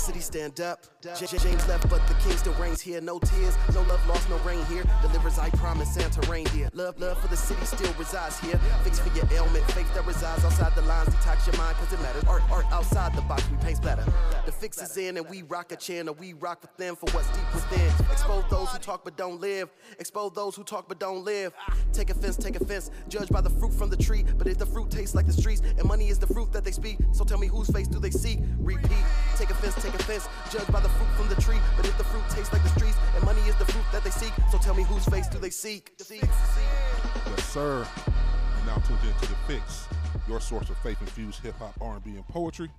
city stand up. James left, but the king still reigns here. No tears, no love lost, no rain here. Delivers, I promise, Santa reindeer. Love, love for the city still resides here. Fix for your ailment, faith that resides outside the lines. Detox your mind, cause it matters. Art, art outside the box, we paint splatter. The fix is in, and we rock a channel. We rock with them for what's deep within. Expose those who talk but don't live. Expose those who talk but don't live. Take offense, take offense. Judge by the fruit from the tree. But if the fruit tastes like the streets, and money is the fruit that they speak, so tell me whose face do they see? Repeat. Take offense, take offense. Judge by the fruit from the tree. But if the fruit tastes like the streets, and money is the fruit that they seek, so tell me whose face do they seek? seek. Yes, sir. You now tuned into the Fix, your source of faith-infused hip hop, R&B, and poetry.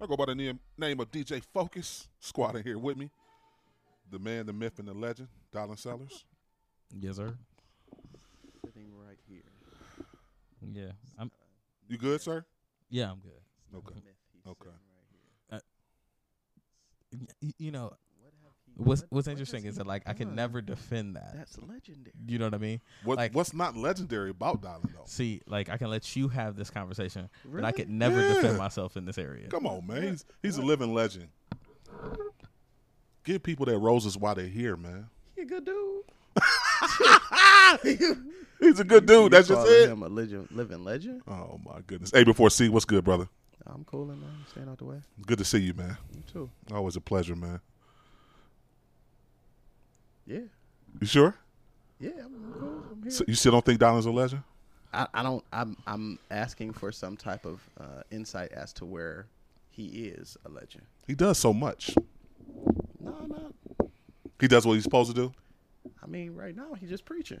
I go by the name, name of DJ Focus. Squad in here with me. The man, the myth, and the legend, Dolan Sellers. Yes, sir. Sitting right here. Yeah, I'm. You good, sir? Yeah, I'm good. Okay. Okay. sitting right here. Y- You know, What have he- what's what's interesting has is that like I can never defend that. That's legendary. You know what I mean? What, Like- what's not legendary about Dolan, though? See, like I can let you have this conversation, but I Really? could never Yeah. defend myself in this area. Come on, man. He's, he's a living legend. Give people their roses while they're here, man. He a good dude. He's a good dude. That's just calling it. him a legend, living legend. Oh, my goodness. A before C, what's good, brother? I'm cooling, man. Staying out the way. Good to see you, man. You too. Always a pleasure, man. Yeah. You sure? Yeah, I'm cool. I'm here. So you still don't think Donald's a legend? I, I don't. I'm. I'm asking for some type of uh, insight as to where he is a legend. He does so much. No, no. He does what he's supposed to do I mean, right now he's just preaching.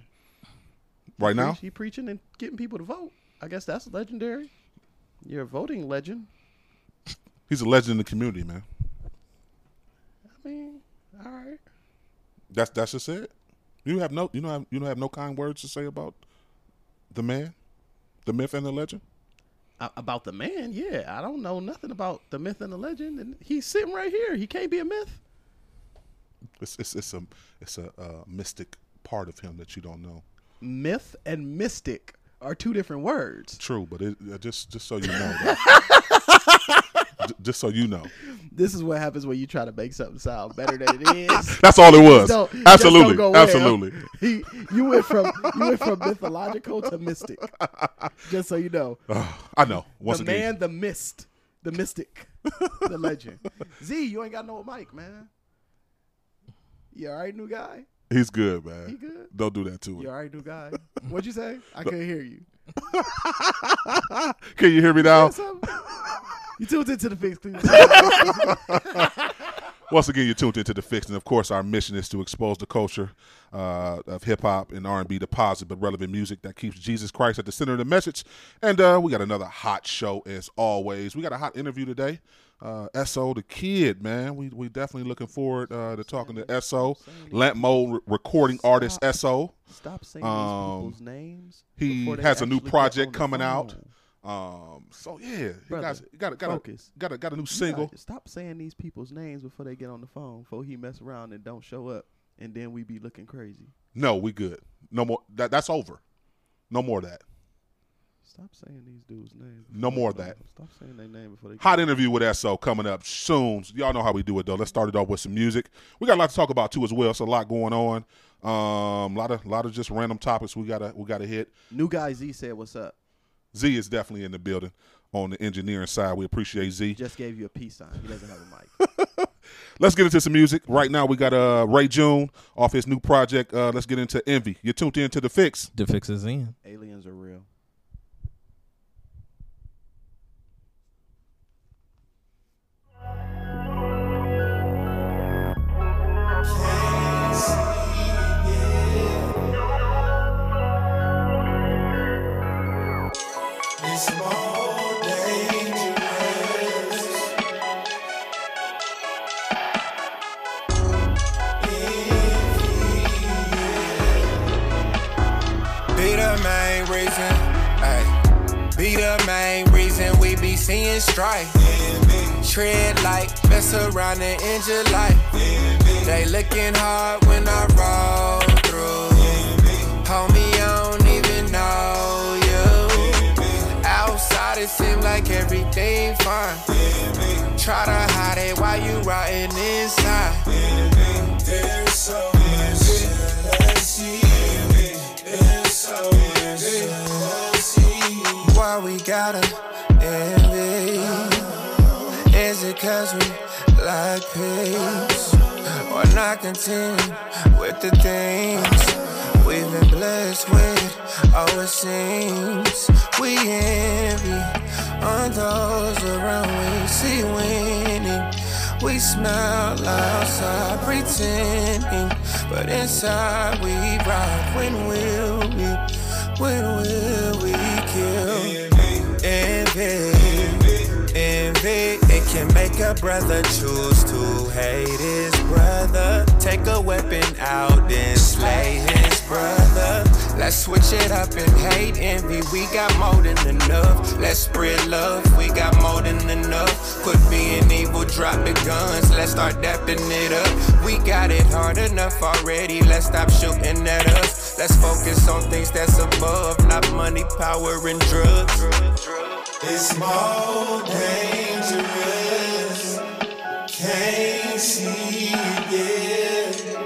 right now. Preach- he preaching and getting people to vote. I guess that's legendary. You're a voting legend. He's a legend in the community, man. I mean, all right. That's that's just it. You have no you don't have you don't have no kind words to say about the man, the myth and the legend. A- about the man, yeah. I don't know nothing about the myth and the legend, and he's sitting right here. He can't be a myth. It's it's it's a it's a uh, mystic part of him that you don't know. Myth and mystic are two different words. True, but it, uh, just just so you know. J- just so you know, This is what happens when you try to make something sound better than it is. that's all it was. Absolutely, absolutely. He, you went from you went from mythological to mystic. Just so you know, I know. Once the again, man, the mist, the mystic, the legend. Z, you ain't got no mic, man. You all right, new guy? He's good, man. He good? Don't do that to You him. all right, new guy? What'd you say? I couldn't hear you. Can you hear me now? You tuned into the fix, please. Once again, you're tuned into the fix, and of course, our mission is to expose the culture uh, of hip hop and R and B to positive but relevant music that keeps Jesus Christ at the center of the message. And uh, we got another hot show as always. We got a hot interview today. Uh, So the kid, man, we we definitely looking forward uh, to talking to SO Lamp Mode re- recording artist SO. Stop saying Um, these people's names. He has a new project coming out. Um, so yeah, he Brother, got got a, got a, got a got a new single. Stop saying these people's names before they get on the phone. Before he mess around and don't show up, and then we be looking crazy. No, we good. No more. That that's over. No more of that. Stop saying these dudes' names. No more of that. Stop saying their name before they. Hot interview with SO coming up soon. Y'all know how we do it though. Let's start it off with some music. We got a lot to talk about too as well. It's a lot going on. Um, a lot of lot of just random topics we gotta we gotta hit. New guy Z said, "What's up?" Z is definitely in the building on the engineering side. We appreciate Z. Just gave you a peace sign. He doesn't have a mic. Let's get into some music. Right now we got uh Ray June off his new project. Uh, let's get into Envy. You're tuned in to the fix. The fix is in. Aliens are real. Seeing strife. Tread like mess around and injure life. They looking hard when I roll through. Homie, I don't even know you. Outside it seem like everything fine. Try to hide it while you riding inside. There's so so. Why we gotta cause we like peace? Or not content with the things we've been blessed with? Oh, it seems we envy on those around we see winning. We smile outside pretending, but inside we rock. When will we? When will we kill? Envy, envy, it can make a brother choose to hate his brother. Take a weapon out and slay his brother. Let's switch it up and hate envy. We got more than enough. Let's spread love. We got more than enough. Quit being evil, drop the guns. Let's start dapping it up. We got it hard enough already. Let's stop shooting at us. Let's focus on things that's above, not money, power, and drugs. It's more dangerous. Can't see it.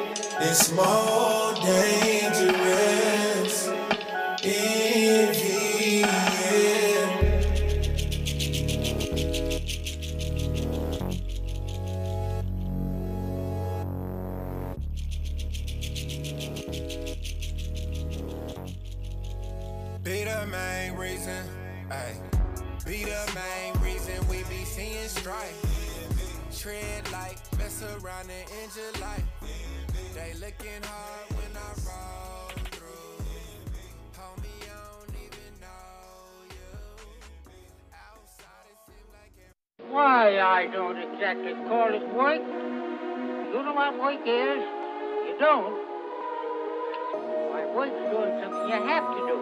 It's more dangerous. Envy. yeah. Be the main reason, ay. Be the main reason we be seeing strife. Tread like mess around. They looking hard when I roll through. Homie, I don't even know you. Outside it like Why, I don't exactly call it work. You know what work is? You don't. Why, work's doing something you have to do.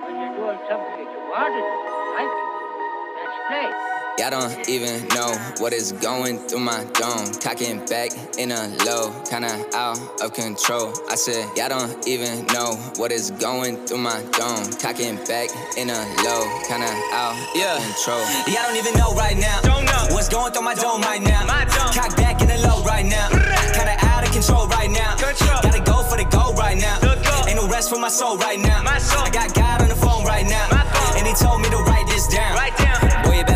When you're doing something that you want to do, like it, that's play. Y'all don't even know what is going through my dome. Cocking back in a low, kinda out of control. I said, Y'all don't even know what is going through my dome. Cocking back in a low, kinda out Yeah. of control. Y'all don't even know right now. Don't know. What's going through my dome right now. My dome. Cock back in the low right now. Kinda out of control right now. Control. Gotta go for the goal right now. The. Ain't no rest for my soul right now. My soul. I got God on the phone right now. My phone. And he told me to write this down. Write down.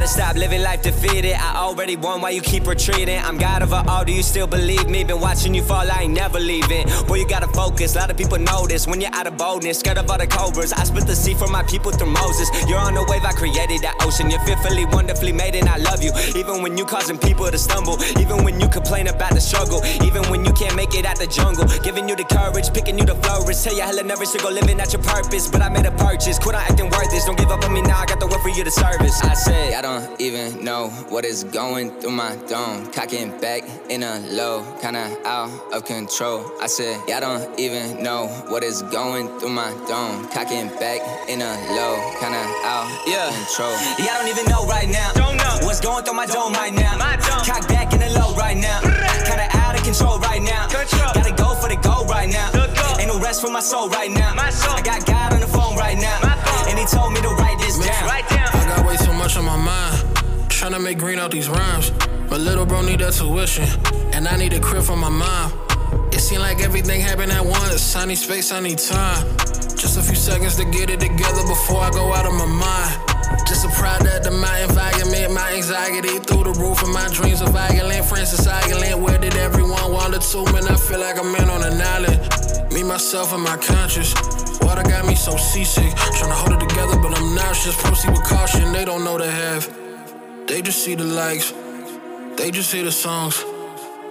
Better stop living life defeated. I already won, why you keep retreating? I'm God over all, do you still believe me? Been watching you fall, I ain't never leaving. Boy, you gotta focus, a lot of people notice when you're out of boldness. Scared of all the cobras. I split the sea for my people through Moses. You're on the wave, I created that ocean. You're fearfully, wonderfully made, and I love you. Even when you causing people to stumble, even when you complain about the struggle, even when you can't make it out the jungle. Giving you the courage, picking you to flourish. Tell you hella nervous to go living at your purpose. But I made a purchase, quit on acting worthless. Don't give up on me now, I got the work for you to service. I say, Y'all don't even know what is going through my dome. Cocking back in a low, kinda out of control. I said, Y'all don't even know what is going through my dome. Cocking back in a low, kinda out Yeah. of control. Y'all don't even know right now. Don't know. What's going through my dome right now. My dome. Cock back in a low right now. Kinda out of control right now. Control. Gotta go for the goal right now. The goal. Ain't no rest for my soul right now. My soul. I got God on the phone right now. My phone. And he told me to write this down. Write down. I got way too much on my mind. Tryna make green out these rhymes. My little bro need that tuition. And I need a crib for my mom. It seemed like everything happened at once. I need space, I need time. Just a few seconds to get it together before I go out of my mind. Just a product of my environment, my anxiety through the roof, and my dreams are violent. Francis Island, where did everyone wander to? Man, I feel like I'm in on an island. Me, myself, and my conscience. Water got me so seasick. Tryna hold it together, but I'm nauseous. Proceed with caution, they don't know the half. They just see the likes, they just see the songs.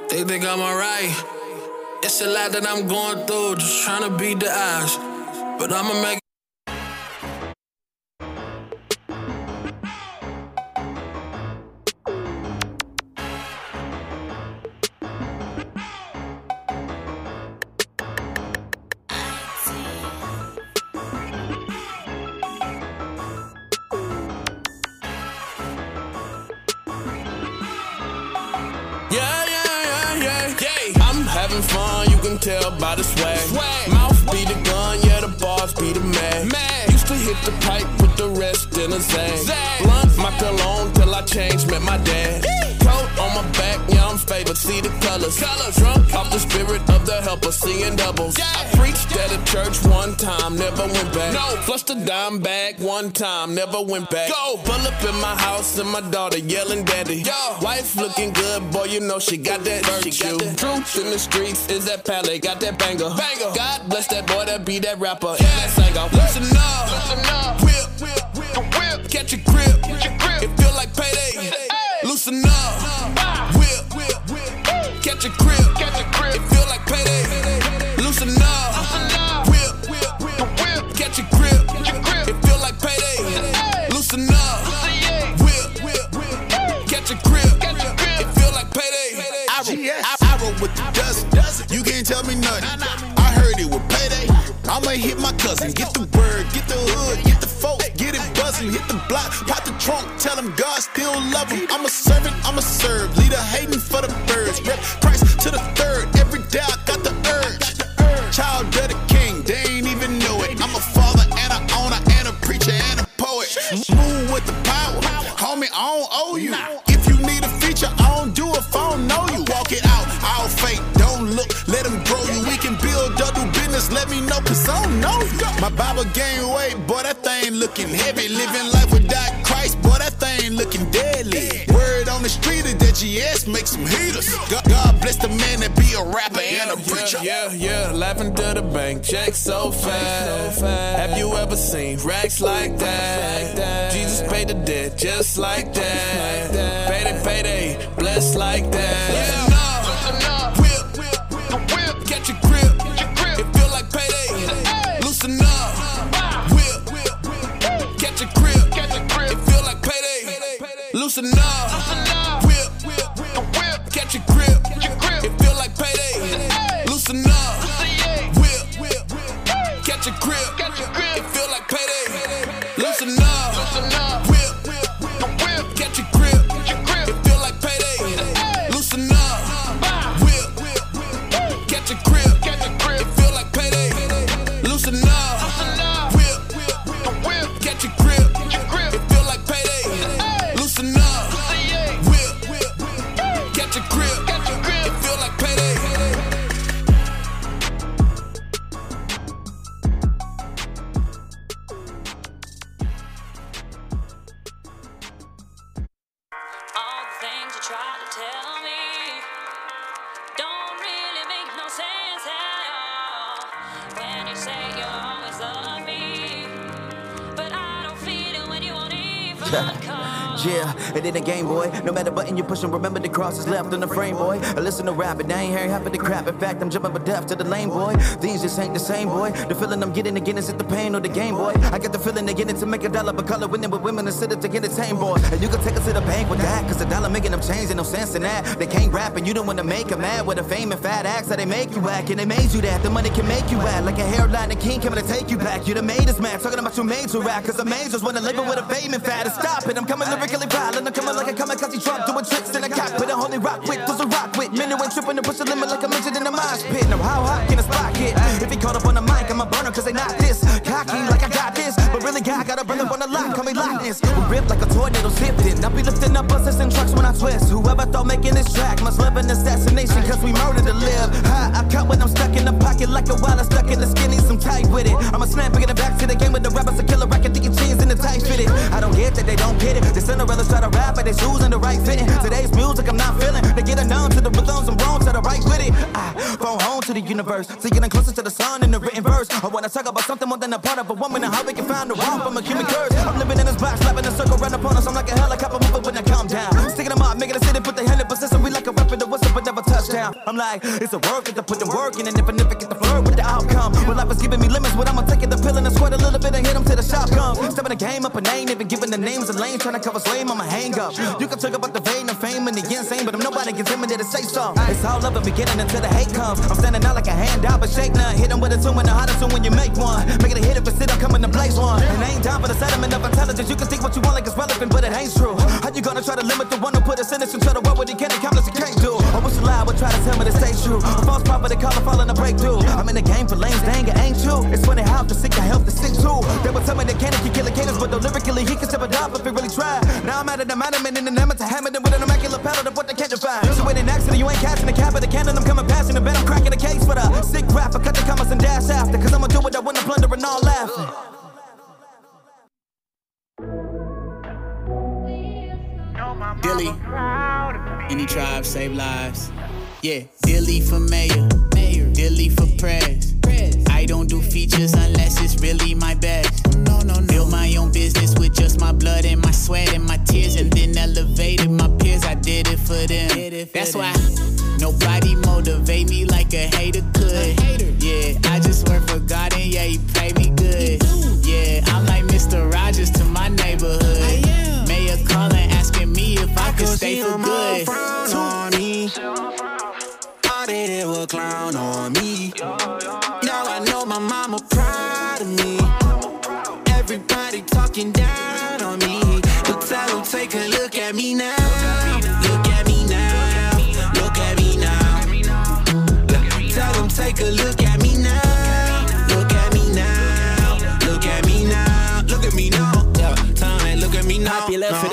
They think I'm alright. It's a lot that I'm going through, just trying to beat the odds. But I'ma make fun, you can tell by the swag. Mouth be the gun, yeah, the bars be the mag. Used to hit the pipe, put the rest in a zag. Blunt my cologne till I changed, met my dad. Coat on on my back, yeah, I'm favored. See the colors. colors. Drunk off the spirit of the helper, seeing doubles. Yeah. I preached at a church one time, never went back. No, flushed a dime bag one time, never went back. Go, pull up in my house and my daughter yelling daddy. Yo, wife looking good, boy, you know she got that virtue. She got that Truth in the streets is that palette, got that banger. banger. God bless that boy that be that rapper yeah. and that singer. Listen up. Check so fast. Have you ever seen racks like that? Jesus paid the debt just like that. Payday, payday, blessed like that. Rap, and I the fact, I'm jumping with death to the lane, boy. Things just ain't the same, boy. The feeling I'm getting again is it the pain or the game, boy? I get the feeling again to make a dollar, but color winning with women instead of to entertain, boy. And you can take us to the bank with that, cause the dollar making them change, ain't no sense in that. They can't rap, and you don't wanna make them mad with a fame and fat acts that they make you act, and they made you that. The money can make you act like a hairline, and king coming to take you back. You the made us mad, talking about you made to rap, cause the majors wanna label with a fame and fat. And stop it, I'm coming lyrically violent, I'm coming like a kamikaze drop, doing tricks in a cap, cockpit, a holy rock with, those a rock with. Men ain't tripping to push the limit like a midget in the mosh pit. Now how hot can a spot get? If he caught up on the mic, I'm a burner, cause they not this. Cocky like I got this, but really God gotta a brother on the lock, call me Loch-Ness. We rip like a tornado shifting. I be lifting up buses and trucks when I twist. Whoever thought making this track must live in assassination, cause we murder to live. High, I cut when I'm stuck in the pocket like a wallet stuck in the skinny, some tight with it. I'm a snap, bringing it back to the game with the rappers, a killer racket, thinking jeans in the tight fitted. I don't get that they don't universe, so getting closer to the sun in the written verse. I wanna talk about something more than a part of a woman and how we can find the wrong from a human curse. I'm living in this box, slapping a circle right upon us. I'm like a helicopter moving when I calm down. Sticking them up, making a city, put the hand in position. We like a weapon, the whistle, but never touchdown. I'm like, it's a work, to put the work in, and if I never get the flirt with the outcome. Well, life is giving me limits, but I'ma take it the pill and squirt a little bit and hit them till the shop comes. Stepping the game up a name, even giving the names of lane, trying to cover flame, I'ma hang up. You can talk about the vein of fame and the insane, but I'm nobody gets intimidated to say so. It's all love at beginning until the hate comes. I'm standing out like a handout, but shake none. Hit with a two and the hottest one when you make one. Make it a hit if it's sit up, coming to blaze one. And I ain't down for the sediment of intelligence. You can think what you want like it's relevant, but it ain't true. How you gonna try to limit the one who put a sentence into the world what he can accomplish he can't do? I wish a lie would try to tell me to stay true. A false prophet, they call it falling a breakthrough. I'm in the game for lanes, dang it ain't you. It's funny how the sick I help the sick too. They would tell me they can't keep killing but though lyrically he can step it up if he really tried. Now I'm at it, I'm at in the name to hammer them with an immaculate paddled up what they can't define. So in an accident, you ain't catching the cap of the cannon. I'm coming past in the bed, I'm cracking the case for the sick rapper. Cut the commas and dash after, cause I'ma do it, I wouldn't plunder and all laughing. Dilly. Any tribe save lives. Yeah, Dilly for mayor. Mayor. Dilly for press. I don't do features unless it's really my best. No, no, no. Build my own business with just my blood and my sweat and my tears, and then elevated my peers. I did it for them. That's why nobody motivate me like a hater could. Yeah, I just work for God and yeah, he pay me good. Yeah, I'm like Mr. Rogers to my neighborhood. Mayor calling asking me if I could stay for good. frown on me. All they did was clown on me. Now I know my mama proud of me. Everybody talking down on me. But them take a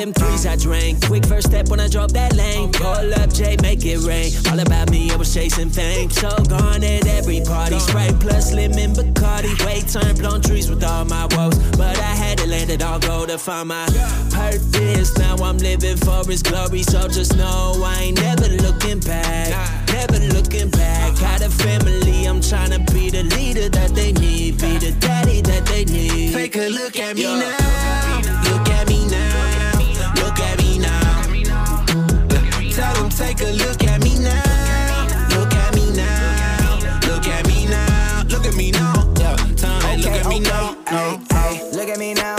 them threes I drank. Quick first step when I drop that lane. Call up Jay, make it rain. All about me, I was chasing fame. So gone at every party. Spray plus lemon Bacardi. Way turn blown trees with all my woes. But I had to let it all go to find my purpose. Now I'm living for his glory. So just know I ain't never looking back. Never looking back. Got a family, I'm trying to be the leader that they need. Be the daddy that they need. Take a look at me now. A look at me now. Look at me now. Look at me now. Look at me now. Yeah. Tell them look at me now. No. Hey, look at me now,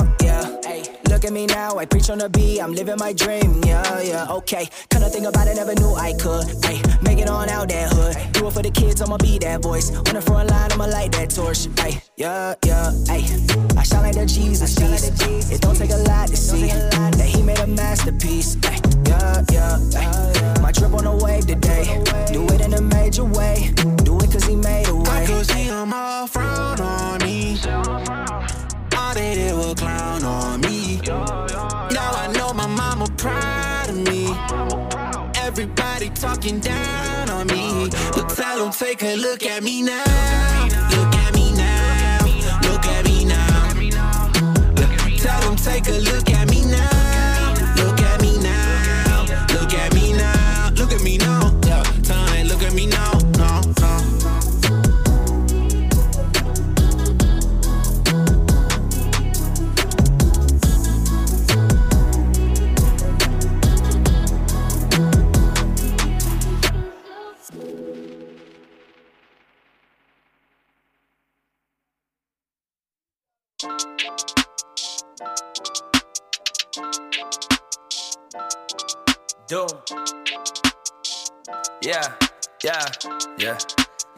me now. I preach on the beat. I'm living my dream, yeah, yeah. Okay, kinda think about it, never knew I could. Hey, make it on out that hood. Do it for the kids. I'ma be that voice. On the front line, I'ma light that torch. Hey, yeah, yeah. Hey, I shine like the Jesus piece. It don't take a lot to see that he made a masterpiece. Hey, yeah, yeah. Hey, my trip on the wave today. Do it in a major way. Do it cause he made a way. I could see them all frown on me. Proud of me. Everybody talking down on me. But tell them take a look at me now. Look at me now. Look at me now. Tell them take a look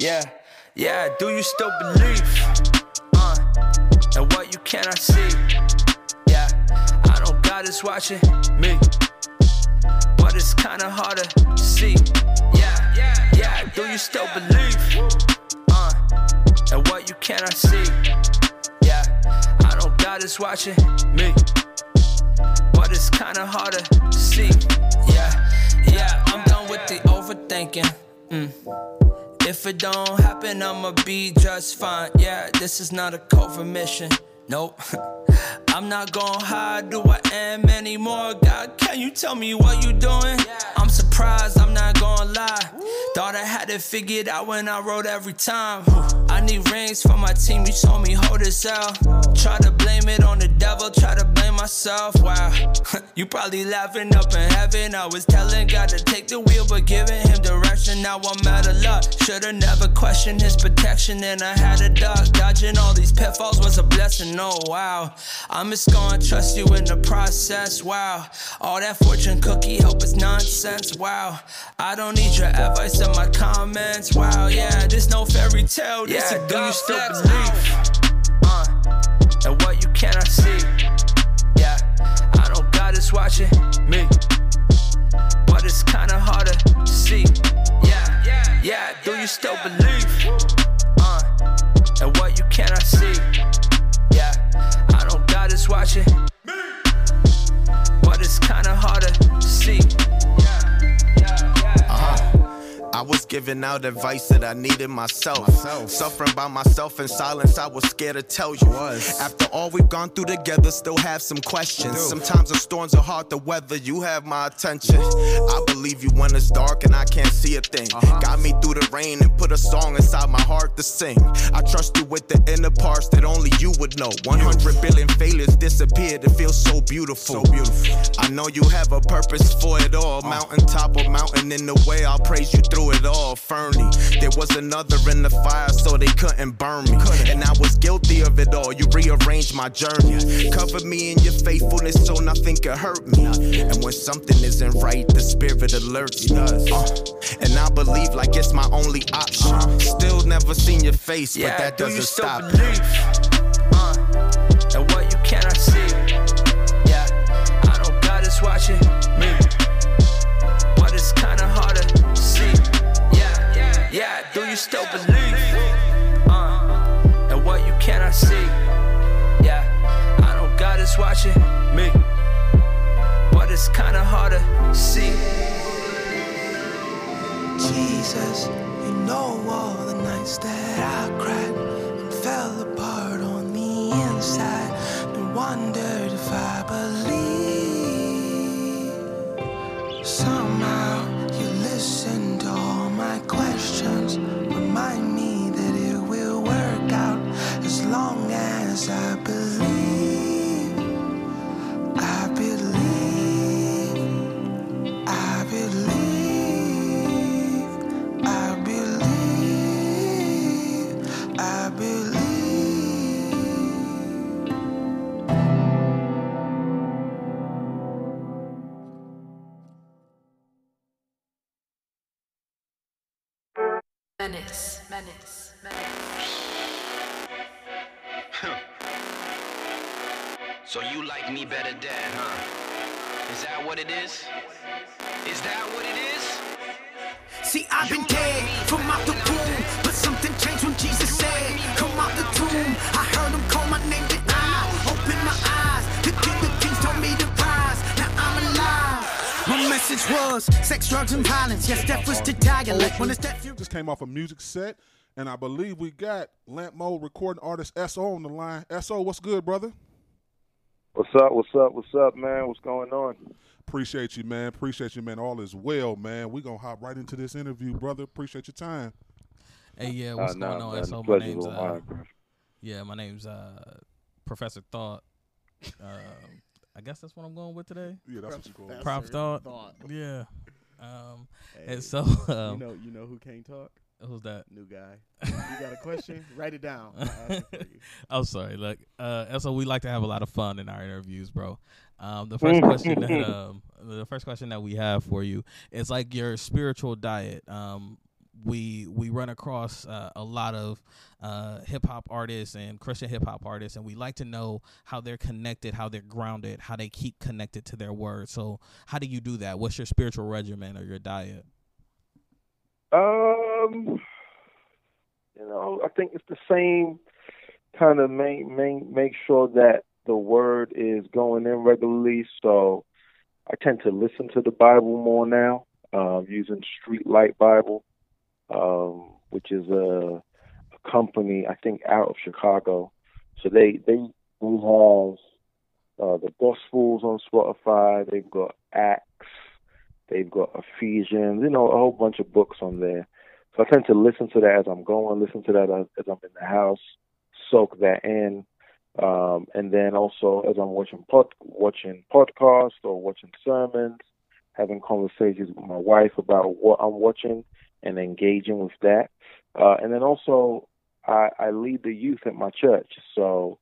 yeah, yeah. Do you still believe? Uh, and what you cannot see? Yeah, I know God is watching me, but it's kinda harder to see. Yeah, yeah, yeah. Do you still believe? Uh, and what you cannot see? Yeah, I know God is watching me but it's kinda harder to see. Yeah, yeah, I'm done with the overthinking. Mm. If it don't happen, I'ma be just fine. Yeah, this is not a covert mission. Nope. I'm not gonna hide who I am anymore. God, can you tell me what you doing? I'm surprised, I'm not gonna lie. Thought I had it figured out when I wrote every time. I need rings for my team, you told me hold this out. Try to blame it on the devil, try to blame myself. Wow, you probably laughing up in heaven. I was telling God to take the wheel, but giving him direction. Now I'm out of luck. Should've never questioned his protection, and I had a duck. Dodging all these pitfalls was a blessing. Oh wow, I'm just gonna trust you in the process. Wow, all that fortune cookie hope is nonsense. Wow, I don't need your advice in my comments. Wow, yeah, this no fairy tale. This Yeah, a do you still flex. Uh, and what you cannot see. Yeah, I know God is watching me, but it's kinda harder to see. Yeah, yeah, yeah. Do you still believe? Uh, and what you cannot see. Know watching but it's kinda harder to see. Yeah. was giving out advice that I needed myself. Suffering by myself in silence, I was scared to tell you. After all we've gone through together, still have some questions. Sometimes the storms are hard to weather, you have my attention. I believe you when it's dark and I can't see a thing. Uh-huh. Got me through the rain and put a song inside my heart to sing. I trust you with the inner parts that only you would know. 100 billion failures disappeared, it feels so beautiful. I know you have a purpose for it all. Uh-huh. Mountaintop or mountain in the way, I'll praise you through it all. Firmly, there was another in the fire, so they couldn't burn me. And I was guilty of it all. You rearranged my journey. Cover me in your faithfulness so nothing could hurt me. And when something isn't right, the spirit alerts me. Uh, and I believe like it's my only option. Still never seen your face, Yeah, but that do you doesn't still stop. believe? Uh, and what you cannot see. Yeah, I know God is watching me, still believe? Uh, and what you cannot see. Yeah, I know God is watching me, but it's kinda hard to see. Jesus, you know all the nights that I cried and fell apart on the inside and wondered if I believe. Somehow is? Is that what it is? See, I've been dead from out the womb, but something changed when Jesus said, Come out the tomb. I heard him call my name, then I opened my eyes. The King of Kings told me to rise. Now I'm alive. My message was sex, drugs, and violence. Yes, death was to die. Like when it's death, Just came off a music set, and I believe we got Lamp Mode recording artist SO on the line. SO, what's good, brother? What's up? What's up? What's up, man? What's going on? Appreciate you, man. Appreciate you, man. All is well, man. We gonna hop right into this interview, brother. Appreciate your time. Hey, yeah, what's Uh, nah, going on? man, So my name's uh, yeah, my name's uh, Professor Thought. Um, I guess that's what I'm going with today. Yeah, that's what you going with. Prop Professor Thought. Thought. Yeah. Um, Hey, and so you um, know, you know who can't talk? Who's that? New guy. You got a question? Write it down. I'll ask it for you. I'm sorry. Look, uh, and so we like to have a lot of fun in our interviews, bro. Um, the first question that um, the first question that we have for you is like your spiritual diet. Um, we we run across uh, a lot of uh, hip hop artists and Christian hip hop artists, and we like to know how they're connected, how they're grounded, how they keep connected to their word. So, how do you do that? What's your spiritual regimen or your diet? Um, you know, I think it's the same kind of make make make sure that the word is going in regularly. So I tend to listen to the Bible more now, um, using Streetlight Bible, um, which is a, a company I think out of Chicago. So they they have uh, the Gospels on Spotify. They've got Acts. They've got Ephesians. You know, a whole bunch of books on there. So I tend to listen to that as I'm going, listen to that as, as I'm in the house, soak that in, um, and then also as I'm watching pod, watching podcasts or watching sermons, having conversations with my wife about what I'm watching and engaging with that. Uh, and then also, I, I lead the youth at my church, so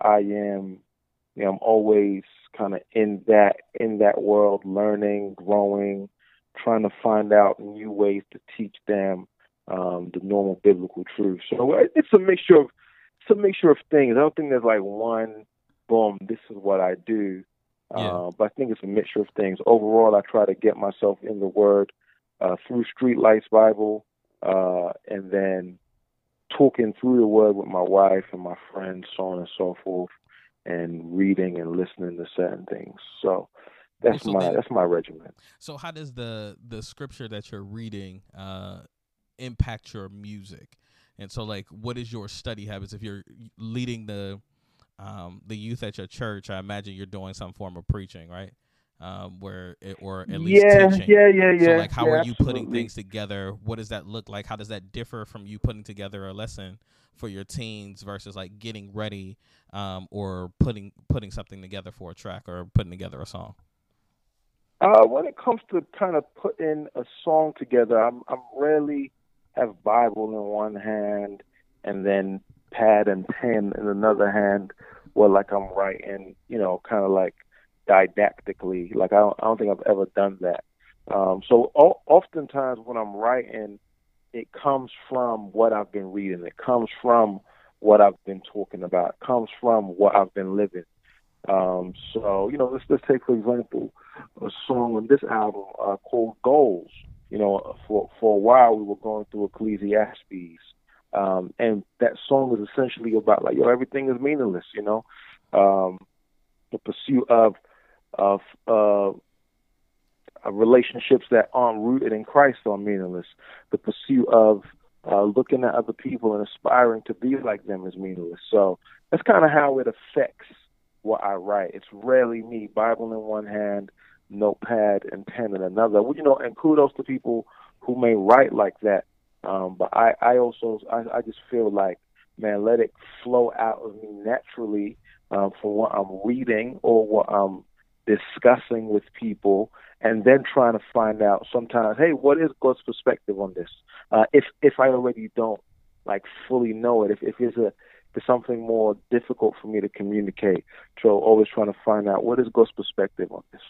I am, you know, I'm always kind of in that in that world, learning, growing, trying to find out new ways to teach them um, the normal biblical truth. So uh, it's a mixture of it's a mixture of things. I don't think there's like one boom. This is what I do. Uh, but I think it's a mixture of things. Overall, I try to get myself in the Word uh, through Streetlights Bible, uh, and then talking through the Word with my wife and my friends, so on and so forth, and reading and listening to certain things. So that's So my then- that's my regimen. So how does the the scripture that you're reading uh, impact your music? And so, like, what is your study habits? If you're leading the um, the youth at your church, I imagine you're doing some form of preaching, right? Um, where it, or at least Yeah, teaching. yeah, yeah, So, yeah, like, how yeah, are you putting things together? What does that look like? How does that differ from you putting together a lesson for your teens versus like getting ready um, or putting putting something together for a track or putting together a song? Uh, when it comes to kind of putting a song together, I'm I'm rarely have Bible in one hand and then pad and pen in another hand, where like I'm writing, you know, kind of like didactically. Like I don't, I don't think I've ever done that. Um, so o- oftentimes when I'm writing, it comes from what I've been reading. It comes from what I've been talking about. It comes from what I've been living. Um, so you know, let's let's take for example a song on this album uh, called Goals. You know, for for a while we were going through Ecclesiastes, um, and that song is essentially about like yo, everything is meaningless. You know, um, the pursuit of of uh, relationships that aren't rooted in Christ are meaningless. The pursuit of uh, looking at other people and aspiring to be like them is meaningless. So that's kind of how it affects what I write. It's rarely me, Bible in one hand, notepad and pen in another. You know, and kudos to people who may write like that. Um, but I, I also, I, I just feel like, man, let it flow out of me naturally um, from what I'm reading or what I'm discussing with people, and then trying to find out sometimes, hey, what is God's perspective on this? Uh, if if I already don't like fully know it, if if it's a if it's something more difficult for me to communicate, so always trying to find out what is God's perspective on this.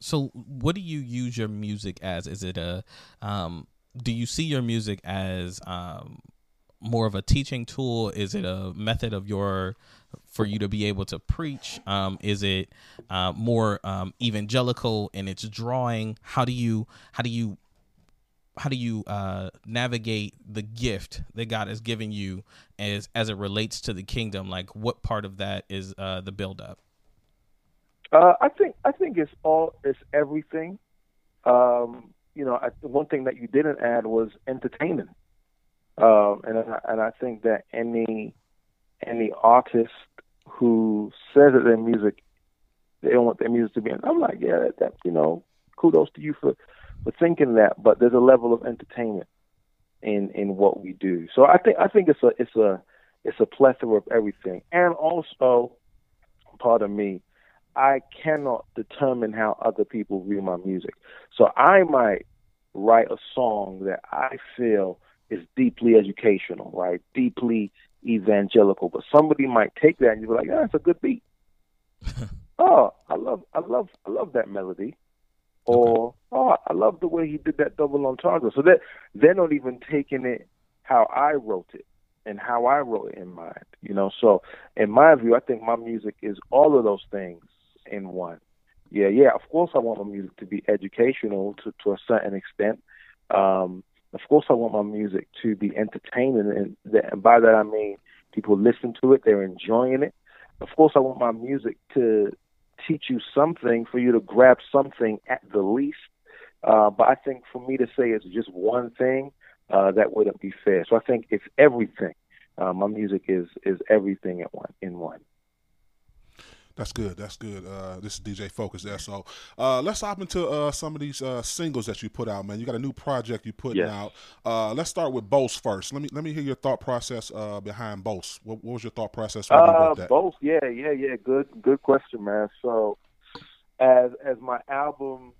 So, what do you use your music as? Is it a, um, do you see your music as um, more of a teaching tool? Is it a method of your, for you to be able to preach? Um, is it uh, more um, evangelical in its drawing? How do you, how do you, how do you uh, navigate the gift that God has given you as as it relates to the kingdom? Like, what part of that is uh, the build up? Uh, I think I think it's all it's everything. Um, you know, I, one thing that you didn't add was entertainment, um, and I, and I think that any any artist who says that their music they don't want their music to be, I'm like, yeah, that, that you know, kudos to you for for thinking that. But there's a level of entertainment in in what we do. So I think I think it's a it's a it's a plethora of everything, and also, pardon me, I cannot determine how other people view my music. So I might write a song that I feel is deeply educational, right? Deeply evangelical. But somebody might take that and you'll be like, yeah, it's a good beat. oh, I love I love I love that melody. Or oh, I love the way he did that double entendre. So that they're not even taking it how I wrote it and how I wrote it in mind. You know, so in my view, I think my music is all of those things in one. Yeah, yeah. Of course, I want my music to be educational to to a certain extent. Um, of course, I want my music to be entertaining, and, that, and by that I mean people listen to it, they're enjoying it. Of course, I want my music to teach you something, for you to grab something at the least. Uh, but I think for me to say it's just one thing, uh, that wouldn't be fair. So I think it's everything. Uh, my music is is everything at one in one. That's good. That's good. Uh, this is DJ Focus there. So uh, let's hop into uh, some of these uh, singles that you put out, man. You got a new project you putting Yes. out. Uh, let's start with Boast first. Let me let me hear your thought process uh, behind Boast. What, what was your thought process when Uh, both, yeah, yeah, yeah. Good, good question, man. So, as as my album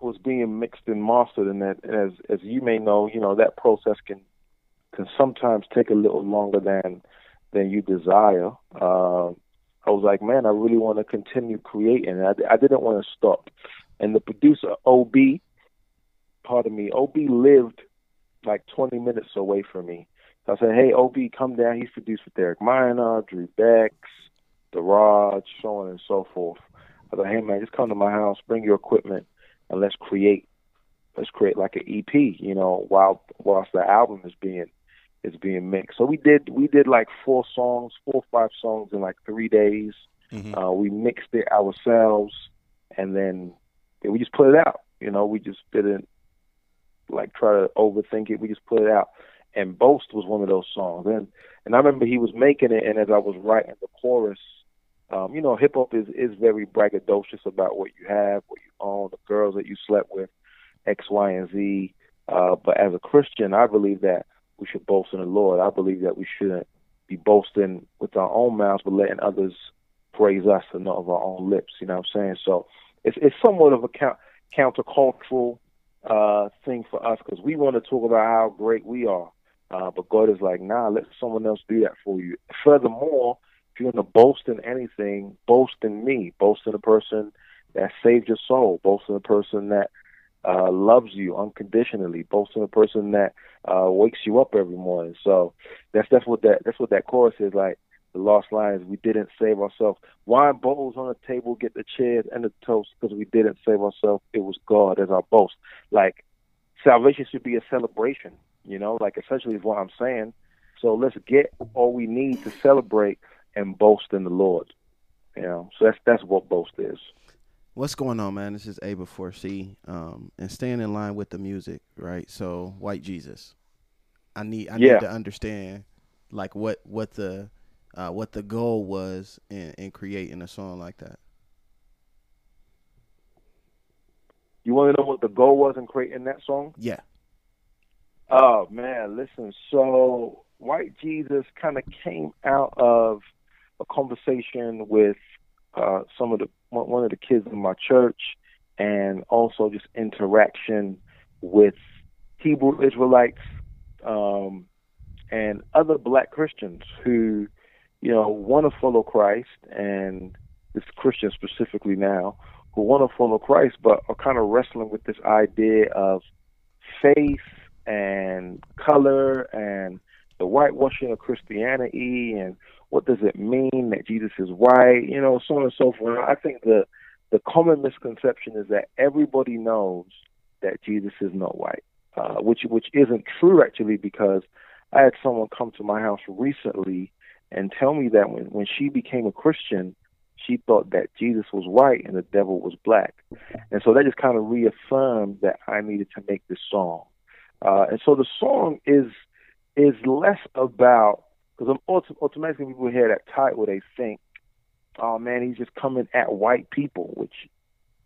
was being mixed and mastered, and that, as as you may know, you know that process can can sometimes take a little longer than than you desire. I was like, man, I really want to continue creating. I, I didn't want to stop. And the producer, OB, pardon me, OB lived like 20 minutes away from me. So I said, hey, OB, come down. He's produced with Derek Minor, Drew Bex, The Raj, so on and so forth. I said, hey, man, just come to my house, bring your equipment, and let's create. Let's create like an EP, you know, while whilst the album is being is being mixed. So we did we did like four songs, four or five songs in like three days. Uh, we mixed it ourselves, and then we just put it out. You know, we just didn't like try to overthink it. We just put it out. And Boast was one of those songs. And and I remember he was making it, and as I was writing the chorus, um, you know, hip hop is is very braggadocious about what you have, what you own, the girls that you slept with, X, Y, and Z. Uh, but as a Christian, I believe that we should boast in the Lord. I believe that we shouldn't be boasting with our own mouths, but letting others praise us and not of our own lips. You know what I'm saying? So it's it's somewhat of a count, countercultural uh, thing for us because we want to talk about how great we are. Uh, but God is like, nah, let someone else do that for you. Furthermore, if you're going to boast in anything, boast in me. Boast in the person that saved your soul. Boast in the person that uh, loves you unconditionally. Boast in the person that uh, wakes you up every morning. So that's that's what that that's what that chorus is like. The lost lines. We didn't save ourselves. Wine bowls on the table, get the chairs and the toast because we didn't save ourselves. It was God as our boast. Like salvation should be a celebration. You know, like essentially is what I'm saying. So let's get all we need to celebrate and boast in the Lord. You know, so that's that's what boast is. What's going on, man? This is Ava 4C, um, and staying in line with the music, right? So, White Jesus, I need I Yeah. need to understand like what what the uh, what the goal was in, in creating a song like that. You want to know what the goal was in creating that song? Yeah. Oh man, listen. So White Jesus kind of came out of a conversation with uh, some of the one of the kids in my church, and also just interaction with Hebrew Israelites um, and other Black Christians who, you know, want to follow Christ, and this Christian specifically now who want to follow Christ, but are kind of wrestling with this idea of faith and color and the whitewashing of Christianity and what does it mean that Jesus is white, you know, so on and so forth. I think the the common misconception is that everybody knows that Jesus is not white, uh, which which isn't true actually because I had someone come to my house recently and tell me that when when she became a Christian, she thought that Jesus was white and the devil was black, and so that just kind of reaffirmed that I needed to make this song. Uh, and so the song is is less about because automatically people hear that title, they think, "Oh man, he's just coming at white people," which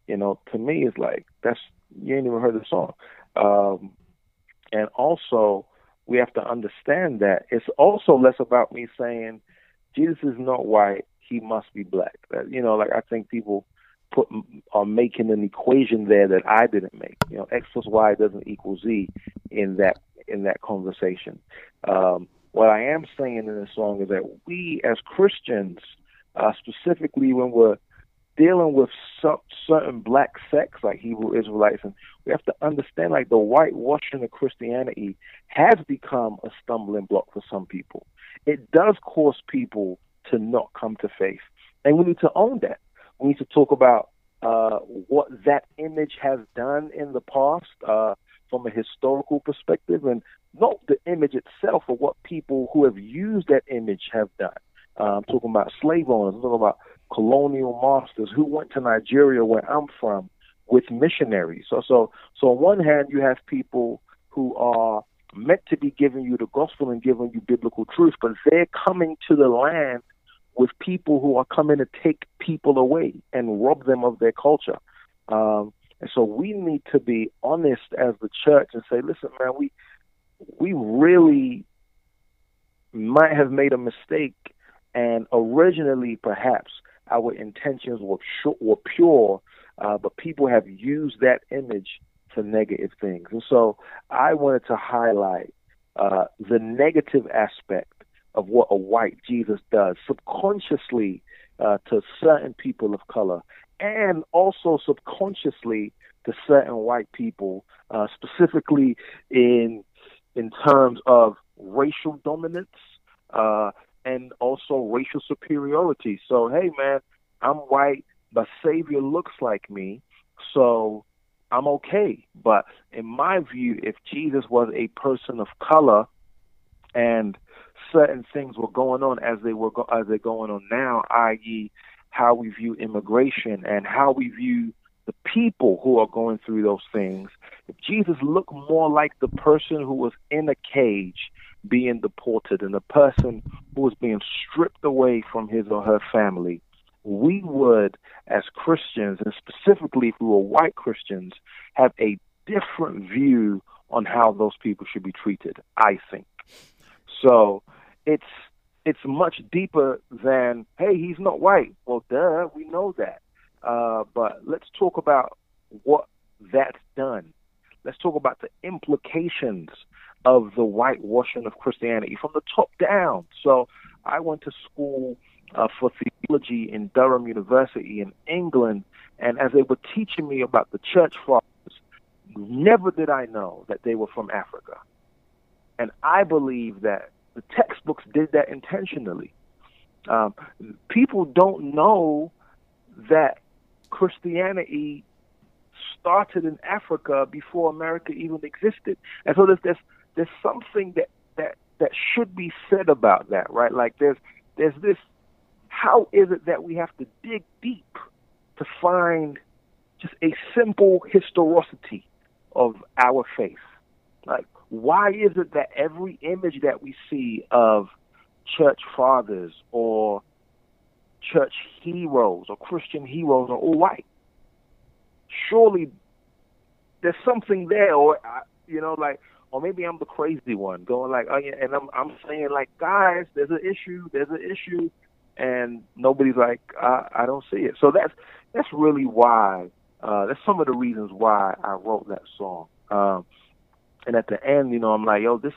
you know to me is like that's you ain't even heard the song. Um, and also, we have to understand that it's also less about me saying Jesus is not white; he must be black. That, you know, like I think people put are making an equation there that I didn't make. You know, X plus Y doesn't equal Z in that in that conversation. Um, what I am saying in this song is that we as Christians, uh, specifically when we're dealing with some, certain black sects like Hebrew Israelites, and we have to understand like the whitewashing of Christianity has become a stumbling block for some people. It does cause people to not come to faith, and we need to own that. We need to talk about uh, what that image has done in the past uh, from a historical perspective, and not the image itself, but what people who have used that image have done. I'm talking about slave owners. I'm talking about colonial masters who went to Nigeria, where I'm from, with missionaries. So, so, so on one hand, you have people who are meant to be giving you the gospel and giving you biblical truth, but they're coming to the land with people who are coming to take people away and rob them of their culture. Um, and so we need to be honest as the church and say, listen, man, we we really might have made a mistake, and originally perhaps our intentions were sh- were pure, uh, but people have used that image for negative things. And so I wanted to highlight uh, the negative aspect of what a white Jesus does subconsciously uh, to certain people of color and also subconsciously to certain white people, uh, specifically in in terms of racial dominance uh, and also racial superiority. So, hey, man, I'm white, but Savior looks like me, so I'm okay. But in my view, if Jesus was a person of color and certain things were going on as they were go- as they're going on now, i.e., how we view immigration and how we view the people who are going through those things, if Jesus looked more like the person who was in a cage being deported and the person who was being stripped away from his or her family, we would, as Christians, and specifically if we were white Christians, have a different view on how those people should be treated, I think. So it's it's much deeper than, hey, he's not white. Well, duh, we know that. Uh, but let's talk about what that's done. Let's talk about the implications of the whitewashing of Christianity from the top down. So I went to school uh, for theology in Durham University in England, and as they were teaching me about the church fathers, never did I know that they were from Africa. And I believe that the textbooks did that intentionally. Um, people don't know that Christianity started in Africa before America even existed, and so there's there's, there's something that, that that should be said about that, right? Like there's there's this. How is it that we have to dig deep to find just a simple historicity of our faith? Like, why is it that every image that we see of church fathers or church heroes or Christian heroes are all white? Surely there's something there, or uh, you know, like, or maybe I'm the crazy one going like, oh yeah, and I'm I'm saying like, guys, there's an issue, there's an issue, and nobody's like, I, I don't see it. So that's that's really why. Uh, that's some of the reasons why I wrote that song. Um, and at the end, you know, I'm like, yo, this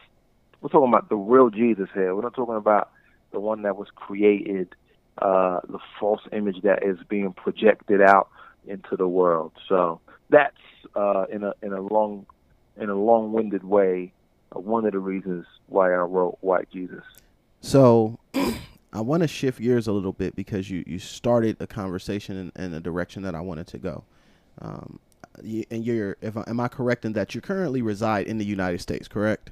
we're talking about the real Jesus here. We're not talking about the one that was created, uh, the false image that is being projected out into the world. So that's uh, in a in a long in a long-winded way uh, one of the reasons why I wrote White Jesus. So I want to shift gears a little bit because you, you started a conversation in, in a direction that I wanted to go. Um, and you're, if I, am I correct in that you currently reside in the United States, correct?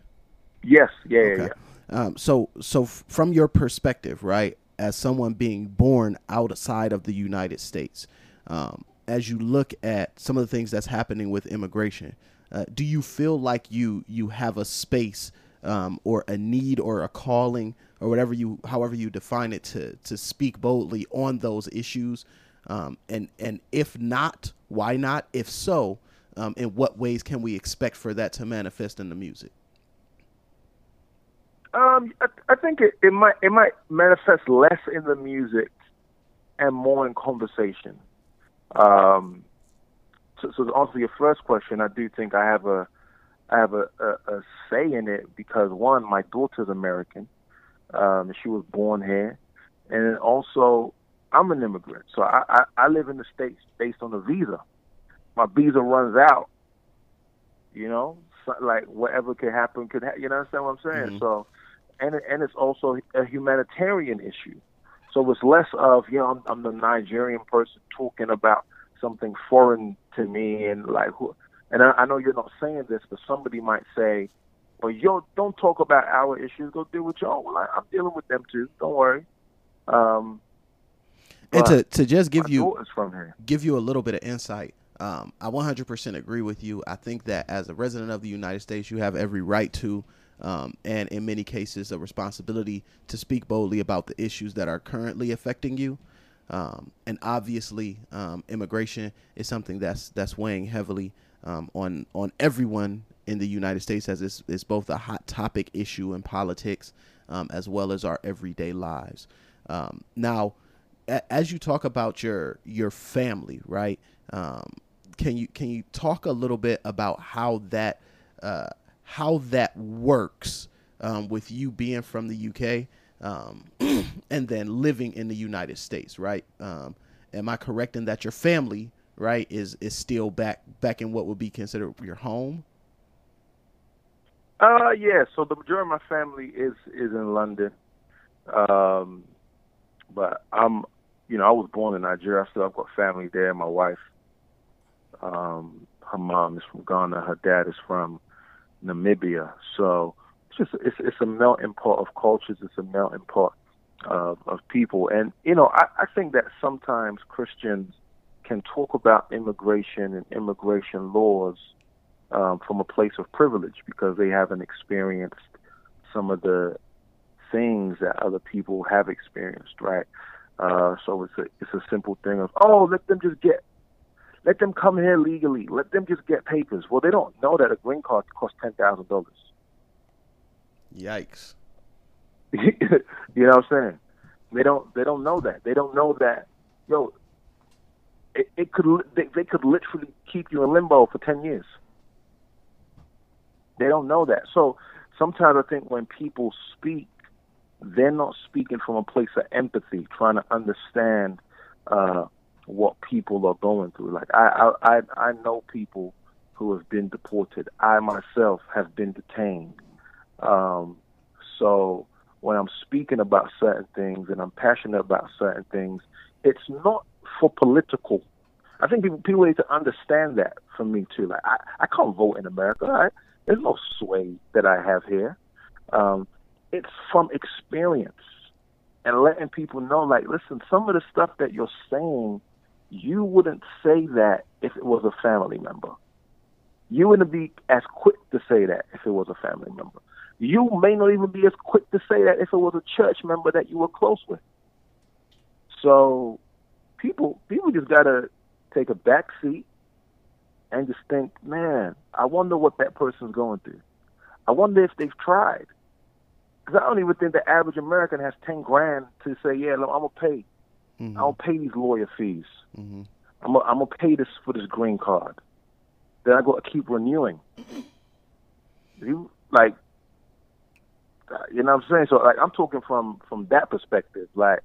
Yes. Yeah. Yeah. yeah. Um, so, so f- from your perspective, right, as someone being born outside of the United States, um, as you look at some of the things that's happening with immigration, uh, do you feel like you you have a space um, or a need or a calling or whatever you however you define it to to speak boldly on those issues? Um, and and if not, why not? If so, um, in what ways can we expect for that to manifest in the music? Um, I, I think it, it might it might manifest less in the music and more in conversation. Um, so, so to answer your first question, I do think I have a I have a, a, a say in it because one, my daughter's American. Um, she was born here, and also I'm an immigrant, so I, I, I live in the states based on a visa. My visa runs out. You know, like whatever could happen could. Ha- you understand what I'm saying? Mm-hmm. So, and and it's also a humanitarian issue. So it's less of you know I'm, I'm the Nigerian person talking about something foreign to me and like who. And I, I know you're not saying this, but somebody might say, "Well, yo, don't talk about our issues. Go deal with your own." Well, I, I'm dealing with them too. Don't worry. Um, and to, to just give you give you a little bit of insight um, i 100% agree with you i think that as a resident of the united states you have every right to um, and in many cases a responsibility to speak boldly about the issues that are currently affecting you um, and obviously um, immigration is something that's that's weighing heavily um, on on everyone in the United States as it's, it's both a hot topic issue in politics um, as well as our everyday lives. Now, a- as you talk about your your family, right? Um, can you can you talk a little bit about how that uh, how that works um, with you being from the UK um, and then living in the United States, right? Um, am I correct in that your family, right, is is still back back in what would be considered your home? Uh, yeah. So the majority of my family is is in London, um, but I'm, you know, I was born in Nigeria. I still have got family there. My wife, um, her mom is from Ghana. Her dad is from Namibia. So it's just it's it's a melting pot of cultures. It's a melting pot of, of people. And you know, I, I think that sometimes Christians can talk about immigration and immigration laws um, from a place of privilege because they haven't experienced some of the things that other people have experienced, right? Uh, so it's a it's a simple thing of oh, let them just get, let them come here legally, let them just get papers. Well, they don't know that a green card costs ten thousand dollars. Yikes. you know what I'm saying? They don't they don't know that. They don't know that yo it, it could they, they could literally keep you in limbo for 10 years. They don't know that. So sometimes I think when people speak they're not speaking from a place of empathy, trying to understand uh, what people are going through. Like I, I, I, know people who have been deported. I myself have been detained. Um, so when I'm speaking about certain things and I'm passionate about certain things, it's not for political. I think people people need to understand that from me too. Like I, I can't vote in America. I, there's no sway that I have here. Um, it's from experience and letting people know, like, listen, some of the stuff that you're saying, you wouldn't say that if it was a family member. You wouldn't be as quick to say that if it was a family member. You may not even be as quick to say that if it was a church member that you were close with. So people people just gotta take a back seat and just think, man, I wonder what that person's going through. I wonder if they've tried. Because I don't even think the average American has ten grand to say, yeah, look, I'm gonna pay. Mm-hmm. I'm gonna pay these lawyer fees. Mm-hmm. I'm gonna, pay this for this green card. Then I go keep renewing. You like, uh, you know what I'm saying? So like, I'm talking from from that perspective. Like,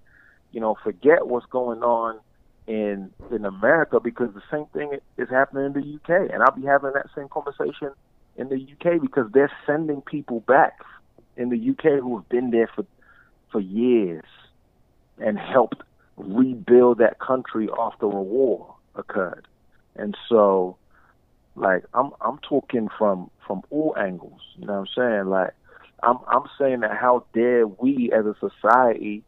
you know, forget what's going on in in America because the same thing is happening in the UK, and I'll be having that same conversation in the UK because they're sending people back in the UK who have been there for for years and helped rebuild that country after a war occurred. And so like I'm I'm talking from from all angles, you know what I'm saying? Like I'm I'm saying that how dare we as a society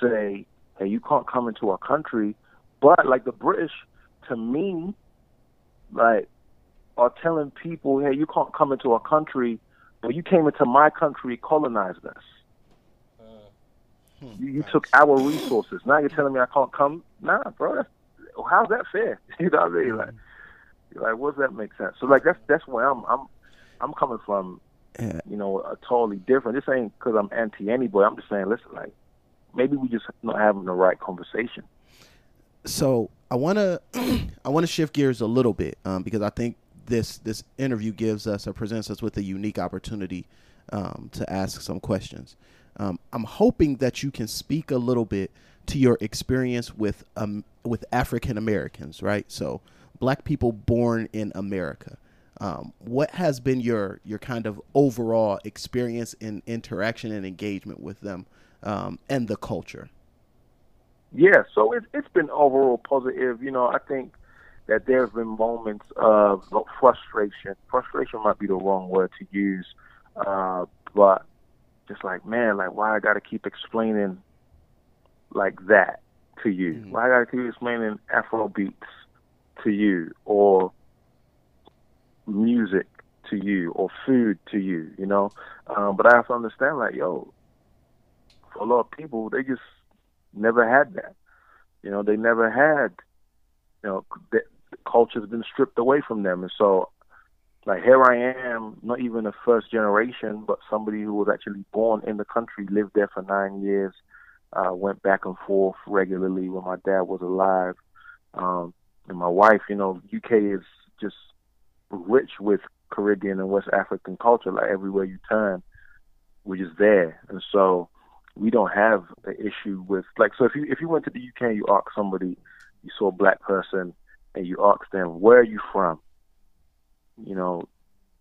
say, Hey, you can't come into our country but like the British to me like are telling people, Hey, you can't come into our country but you came into my country, colonized us. You, you took our resources. Now you're telling me I can't come? Nah, bro. That's, how's that fair? You know what I mean? Like, like, what does that make sense? So, like, that's that's where I'm I'm I'm coming from. Yeah. You know, a totally different. This ain't because I'm anti anybody. I'm just saying, listen, like, maybe we just not having the right conversation. so I want to I want to shift gears a little bit um, because I think this this interview gives us or presents us with a unique opportunity um, to ask some questions. Um, I'm hoping that you can speak a little bit to your experience with um, with African Americans, right? So black people born in America. Um, what has been your your kind of overall experience in interaction and engagement with them um, and the culture? Yeah, so it's it's been overall positive. You know, I think that there have been moments of frustration. Frustration might be the wrong word to use, uh, but just like man, like why I got to keep explaining like that to you? Why I got to keep explaining Afro beats to you or music to you or food to you? You know, um, but I have to understand like yo, for a lot of people, they just never had that. You know, they never had. You know, the, the culture's been stripped away from them, and so like here I am, not even a first generation, but somebody who was actually born in the country, lived there for nine years, uh, went back and forth regularly when my dad was alive. Um, and my wife, you know, UK is just rich with Caribbean and West African culture. Like everywhere you turn, we're just there. And so we don't have an issue with like so if you if you went to the UK and you ask somebody, you saw a black person and you ask them, Where are you from? You know,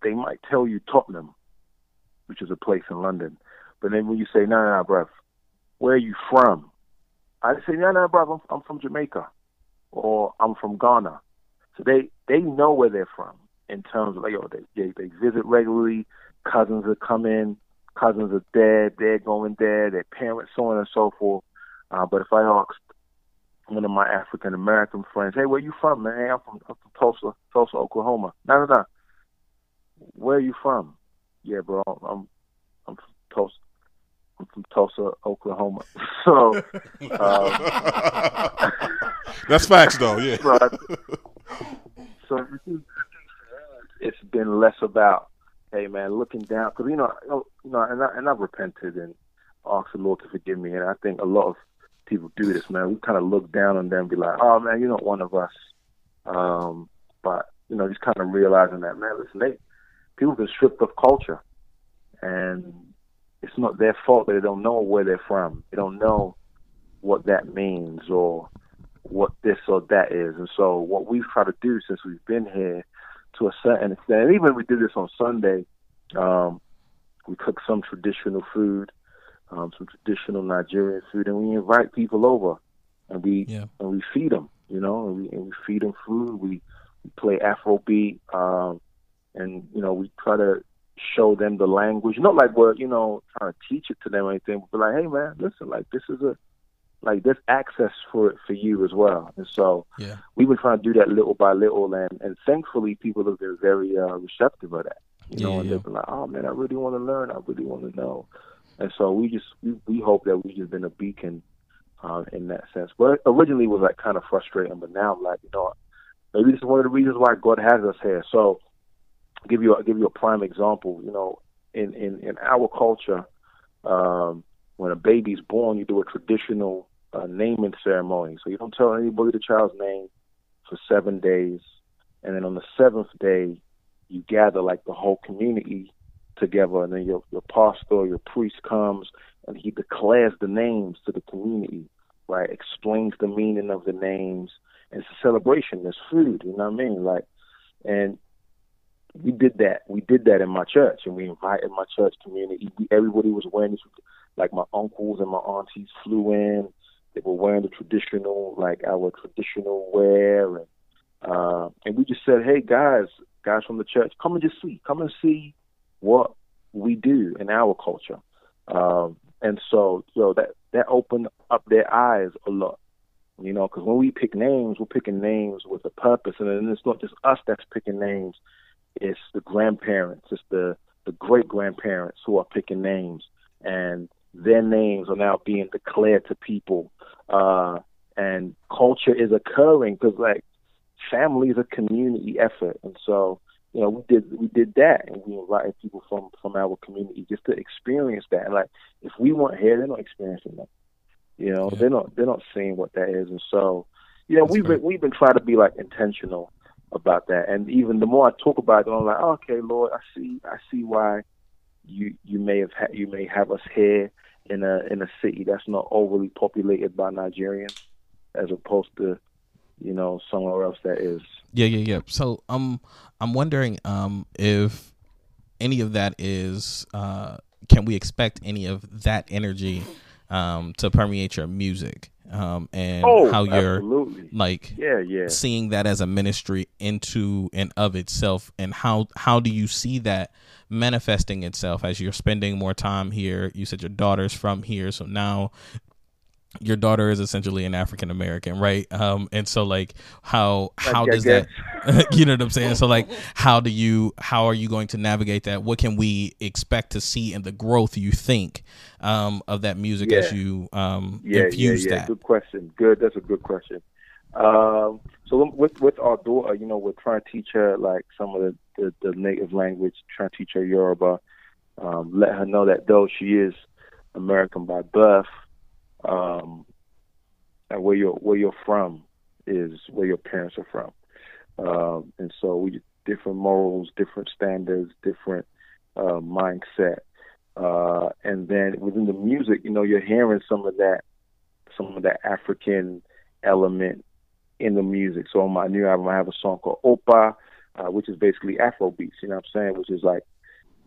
they might tell you Tottenham, which is a place in London. But then when you say, no, no, bruv, where are you from? I say, no, no, bruv, I'm, I'm from Jamaica or I'm from Ghana. So they, they know where they're from in terms of, like, yo, they, they, they visit regularly, cousins are coming, cousins are dead, they're going there, their parents, so on and so forth. Uh, but if I asked one of my African American friends, "Hey, where you from, man? Hey, I'm from, I'm from Tulsa, Tulsa, Oklahoma." No, no, no. Where are you from? Yeah, bro, I'm I'm from Tulsa. I'm from Tulsa, Oklahoma. So um, That's facts, though. Yeah. so, so it's been less about, hey man, looking down because you know, you know, and I, and I've repented and asked the Lord to forgive me, and I think a lot of people do this, man. We kind of look down on them, be like, oh man, you're not one of us. Um, but you know, just kind of realizing that, man, listen, they people have been stripped of culture, and it's not their fault that they don't know where they're from. They don't know what that means or what this or that is. And so what we've tried to do since we've been here to a certain extent, and even we did this on Sunday, um, we cook some traditional food, um, some traditional Nigerian food, and we invite people over, and we Yeah. and we feed them, you know, and we, and we feed them food. We, we play Afrobeat, um, and you know we try to show them the language. Not like we're you know trying to teach it to them or anything, but like, hey man, listen, like this is a like there's access for it for you as well. And so Yeah. we've been trying to do that little by little, and and thankfully people have been very uh, receptive of that. You know, Yeah, and yeah. they've been like, oh man, I really want to learn. I really want to know. And so we just we, we hope that we've just been a beacon uh, in that sense. But originally was like kind of frustrating, but now I'm like, you know, maybe this is one of the reasons why God has us here. So I'll give you I'll give you a prime example. You know, in in in our culture, um, when a baby's born, you do a traditional uh, naming ceremony. So you don't tell anybody the child's name for seven days, and then on the seventh day, you gather like the whole community together, and then your your pastor, your priest comes, and he declares the names to the community, right? Explains the meaning of the names, and it's a celebration. There's food, you know what I mean? Like, and we did that. We did that in my church, and we invited my church community. Everybody was wearing this, like my uncles and my aunties flew in. They were wearing the traditional, like our traditional wear, and uh, and we just said, "Hey guys, guys from the church, come and just see, come and see what we do in our culture." Um, and so, so that that opened up their eyes a lot, you know, because when we pick names, we're picking names with a purpose, and it's not just us that's picking names; it's the grandparents, it's the the great grandparents who are picking names, and their names are now being declared to people, uh, and culture is occurring because like family is a community effort, and so you know we did we did that, and we invited people from from our community just to experience that. And like if we weren't here, they're not experiencing that. You know, they're not they're not seeing what that is, and so you know we've been we've been trying to be like intentional about that. And even the more I talk about it, I'm like, oh, okay, Lord, I see I see why you you may have ha- you may have us here in a in a city that's not overly populated by Nigerians, as opposed to you know somewhere else that is. Yeah, yeah, yeah. So um I'm wondering um if any of that is uh can we expect any of that energy um to permeate your music um and Oh, how you're absolutely. like Yeah, yeah. seeing that as a ministry into and of itself and how how do you see that manifesting itself as you're spending more time here you said your daughter's from here so now your daughter is essentially an African American, right? Um, and so like how how does that you know what I'm saying? So like how do you how are you going to navigate that? What can we expect to see in the growth you think um of that music as you um yeah, infuse yeah, yeah. that? Good question. Good. That's a good question. Um, so with with our daughter, you know, we're trying to teach her like some of the, the, the native language, trying to teach her Yoruba, um, let her know that though she is American by birth, um, where you're where you're from is where your parents are from. Um, and so we different morals, different standards, different uh, mindset. Uh, and then within the music, you know, you're hearing some of that, some of that African element in the music. So on my new album, I have a song called Opa, uh, which is basically Afro beats. You know what I'm saying? Which is like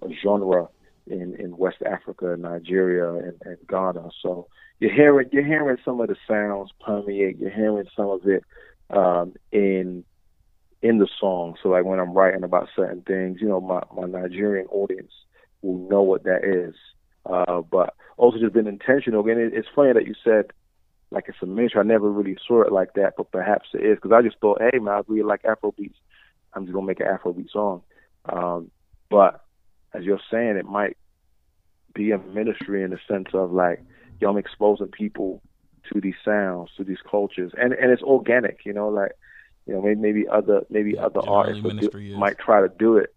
a genre in, in West Africa, Nigeria, and, and Ghana. So you're hearing you're hearing some of the sounds permeate. You're hearing some of it um, in in the song. So like when I'm writing about certain things, you know, my my Nigerian audience will know what that is. Uh, but also just been intentional. And it, it's funny that you said like it's a ministry. I never really saw it like that, but perhaps it is because I just thought, hey man, I really like Afro beats. I'm just gonna make an Afrobeat song. Um, but as you're saying, it might be a ministry in the sense of like, yo, I'm exposing people to these sounds, to these cultures, and and it's organic, you know, like, you know, maybe maybe other maybe Yeah, other artists do, might try to do it,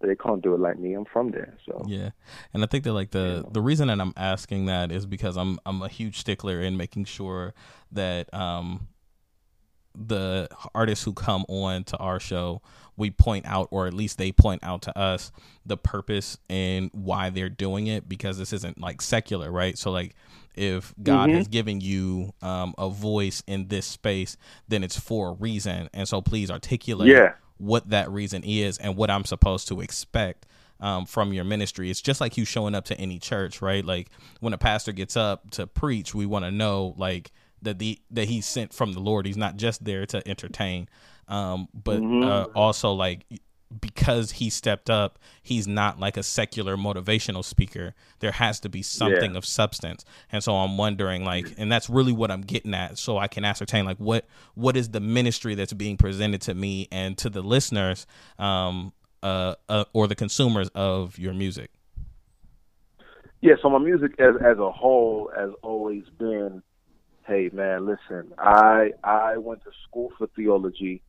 but they can't do it like me. I'm from there, so. Yeah, and I think that like the the reason that I'm asking that is because I'm I'm a huge stickler in making sure that um the artists who come on to our show we point out or at least they point out to us the purpose and why they're doing it because this isn't like secular right so like if god Mhm. has given you um, a voice in this space then it's for a reason and so please articulate Yeah. what that reason is and what i'm supposed to expect um, from your ministry. It's just like you showing up to any church, right? Like when a pastor gets up to preach, we want to know like that the that he's sent from the Lord. He's not just there to entertain, um, but uh, also like because he stepped up, he's not like a secular motivational speaker. There has to be something Yeah. of substance, and so I'm wondering like, and that's really what I'm getting at, so I can ascertain like what what is the ministry that's being presented to me and to the listeners, um, uh, uh or the consumers of your music. Yeah, so my music as as a whole has always been, hey man, listen, I I went to school for theology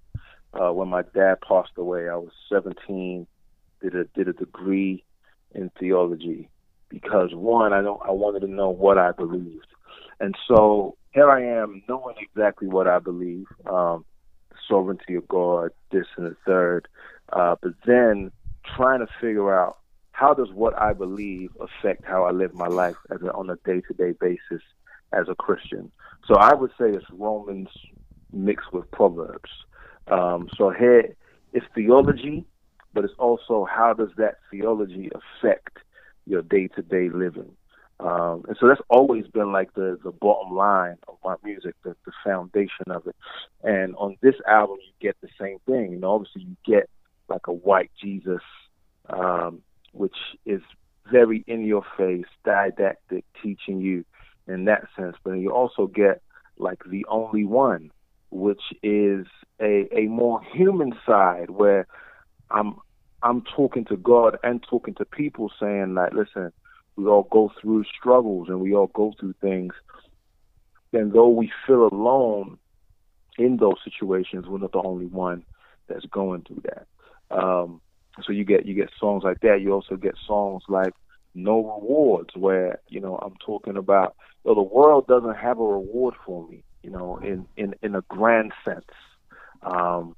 uh, when my dad passed away. I was 17, did a did a degree in theology because one, I don't I wanted to know what I believed, and so here I am knowing exactly what I believe, um, sovereignty of God, this and the third, uh, but then trying to figure out how does what I believe affect how I live my life as a, on a day to day basis as a Christian. So I would say it's Romans mixed with Proverbs. Um, so here it's theology, but it's also how does that theology affect your day to day living. Um, and so that's always been like the, the bottom line of my music, the, the foundation of it. And on this album, you get the same thing. You know, obviously you get like a white Jesus, um, which is very in your face, didactic, teaching you in that sense. But you also get like the only one, which is a a more human side where I'm I'm talking to God and talking to people saying like, listen, we all go through struggles and we all go through things. And though we feel alone in those situations, we're not the only one that's going through that. Um, so you get you get songs like that. You also get songs like No Rewards, where you know I'm talking about. Know, the world doesn't have a reward for me. You know, in in in a grand sense. Um,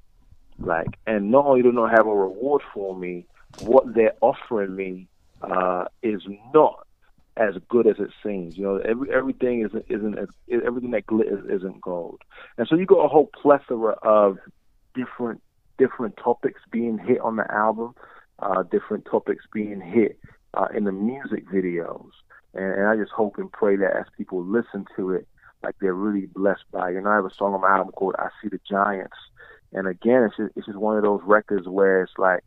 like, and not only do not have a reward for me, what they're offering me uh, is not as good as it seems. You know, every everything isn't isn't everything that glitters isn't gold. And so you got a whole plethora of different different topics being hit on the album, uh, different topics being hit uh, in the music videos. And, and I just hope and pray that as people listen to it, like they're really blessed by it. And I have a song on my album called "I See the Giants," and again, it's just, it's just one of those records where it's like,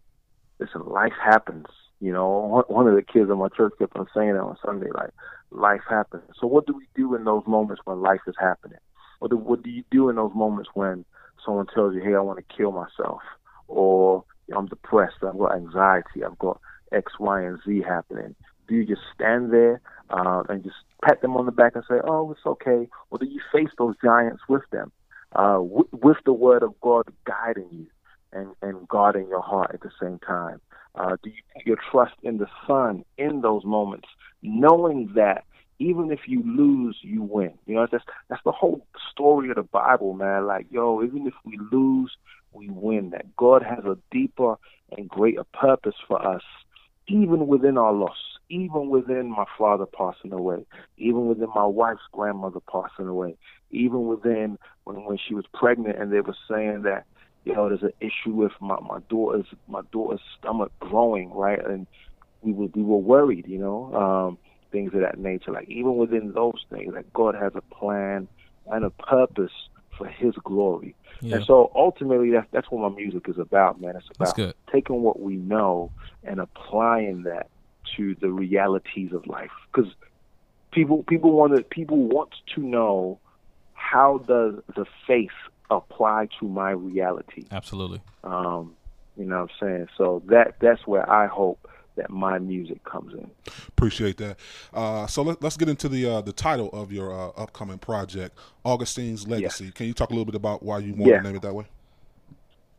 listen, life happens. You know, one- of the kids in my church kept on saying that on Sunday, like, life happens. So what do we do in those moments when life is happening? What do, what do you do in those moments when someone tells you, hey, I want to kill myself, or I'm depressed, I've got anxiety, I've got X, Y, and Z happening? Do you just stand there uh, and just pat them on the back and say, oh, it's okay? Or do you face those giants with them, uh, w- with the word of God guiding you and, and guarding your heart at the same time? Uh, do you put your trust in the Son in those moments, knowing that even if you lose, you win? You know, that's that's the whole story of the Bible, man. Like, yo, even if we lose, we win. That God has a deeper and greater purpose for us, even within our loss, even within my father passing away, even within my wife's grandmother passing away, even within when when she was pregnant and they were saying that you know, there's an issue with my my daughter's my daughter's stomach growing, right? And we were we were worried, you know, um, things of that nature. Like even within those things, like God has a plan and a purpose for His glory. Yeah. And so ultimately, that's that's what my music is about, man. It's about taking what we know and applying that to the realities of life because people people want to people want to know how does the faith apply to my reality. Absolutely. Um, you know what I'm saying? So that that's where I hope that my music comes in. Appreciate that. Uh, so let, us get into the uh, the title of your uh, upcoming project, Augustine's Legacy. Can you talk a little bit about why you want Yeah. to name it that way?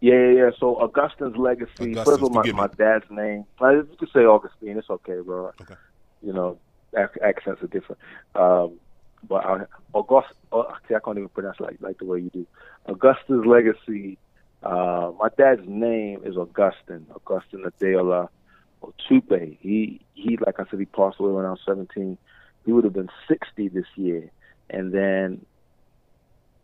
Yeah, yeah, yeah. So Augustine's legacy. Augustine, first of all, my, my dad's name. I you can say Augustine. It's okay, bro. Okay. You know, accents are different. Um, but I, August. Oh, see, I can't even pronounce it like like the way you do. Augustine's legacy. Uh, my dad's name is Augustine. Augustine Adeola Otupe. He he, like I said, he passed away when I was 17. He would have been 60 this year, and then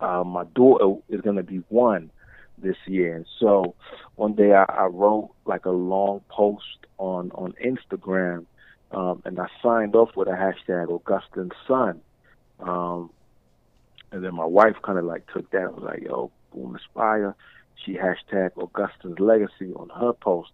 uh, my daughter is going to be one this year. And so one day I, I wrote like a long post on on Instagram, um, and I signed off with a hashtag Augustine's son. Um, and then my wife kind of like took that. and was like, "Yo, Boom Aspire." She hashtag Augustine's legacy on her post,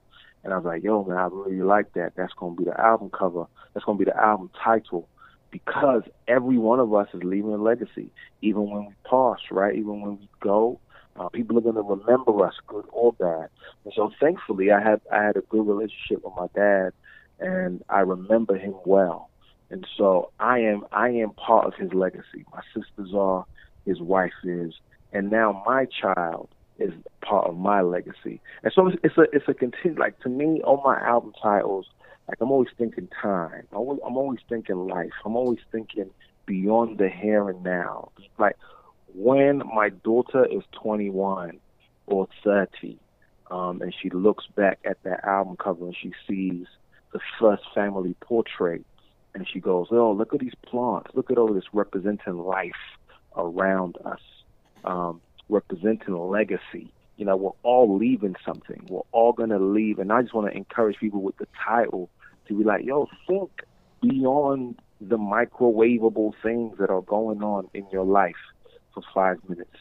and I was like, "Yo, man, I really like that. That's gonna be the album cover. That's gonna be the album title." Because every one of us is leaving a legacy, even when we pass, right? Even when we go, uh, people are going to remember us, good or bad. And so, thankfully, I had I had a good relationship with my dad, and I remember him well. And so, I am I am part of his legacy. My sisters are, his wife is, and now my child is part of my legacy. And so, it's, it's a it's a continue. Like to me, on my album titles, like I'm always thinking time. I'm always, I'm always thinking life. I'm always thinking beyond the here and now. Like when my daughter is 21 or 30, um, and she looks back at that album cover and she sees the first family portrait, and she goes, "Oh, look at these plants! Look at all this representing life around us, um, representing legacy." You know, we're all leaving something. We're all gonna leave, and I just want to encourage people with the title to be like, "Yo, think beyond the microwavable things that are going on in your life for five minutes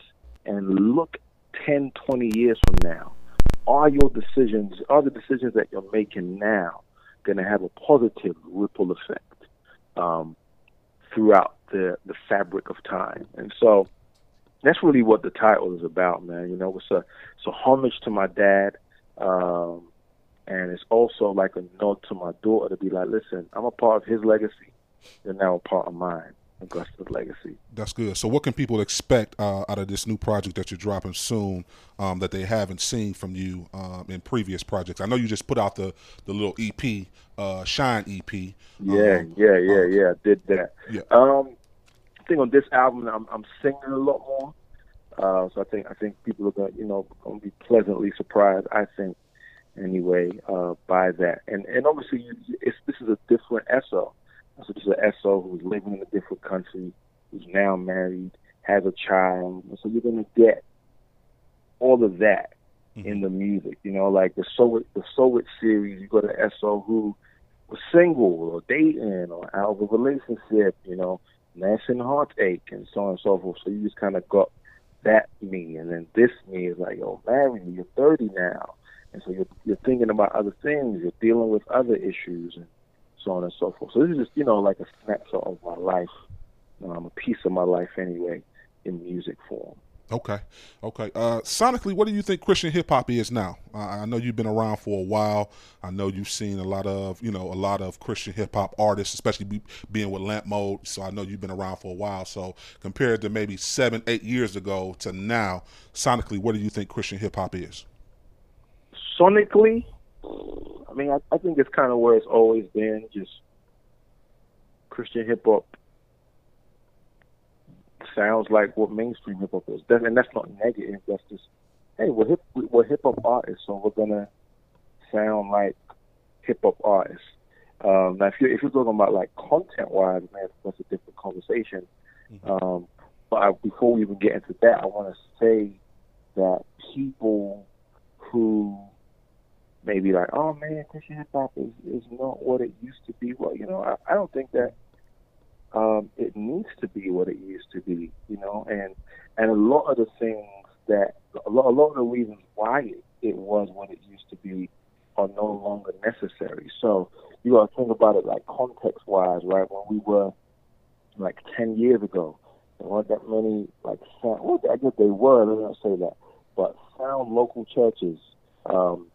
and look 10, 20 years from now. Are your decisions, are the decisions that you're making now going to have a positive ripple effect um, throughout the, the fabric of time? And so that's really what the title is about, man. You know, it's a, it's a homage to my dad. Um, and it's also like a nod to my daughter to be like, listen, I'm a part of his legacy. You're now a part of mine, Augusta's legacy. That's good. So, what can people expect uh, out of this new project that you're dropping soon um, that they haven't seen from you um, in previous projects? I know you just put out the the little EP, uh, Shine EP. Yeah, Um, yeah, yeah, yeah. I did that. Yeah. I think on this album, I'm, I'm singing a lot more. Uh, so I think I think people are gonna, you know, gonna be pleasantly surprised. I think, anyway, uh, by that. And and obviously, you, it's this is a different SO. So this is an SO who's living in a different country, who's now married, has a child. And so you're gonna get all of that in the music. You know, like the So It, the So It series, you go to SO who was single or dating or out of a relationship, you know, gnashing heartache and so on and so forth. So you just kind of got that me, and then this me is like, oh, marry me, you're 30 now, and so you're you're thinking about other things, you're dealing with other issues, and so on and so forth. So this is just you know like a snapshot of my life, um, a piece of my life anyway, in music form. Okay, okay. Uh, sonically, what do you think Christian hip hop is now? Uh, I know you've been around for a while. I know you've seen a lot of, you know, a lot of Christian hip hop artists, especially be, being with Lamp Mode. So I know you've been around for a while. So compared to maybe seven, eight years ago to now, sonically, what do you think Christian hip hop is? sonically, I mean, I, I think it's kind of where it's always been, just Christian hip hop sounds like what mainstream hip hop is, and that's not negative. That's just, hey, we're hip, we're hip hop artists, so we're gonna sound like hip hop artists. Um, now, if you're if you're talking about like content wise, man, that's a different conversation. Um, but I, before we even get into that, I want to say that people who maybe like, oh man, Christian hip hop is, is not what it used to be. Well, you know, I, I don't think that um, it needs to be what it used to be. You know, and and a lot of the things that a lot, a lot of the reasons why it, it was what it used to be are no longer necessary. So you got to think about it like context wise, right? When we were like ten years ago, there weren't that many like sound. Well, I guess they were. Let me not say that, but sound local churches um,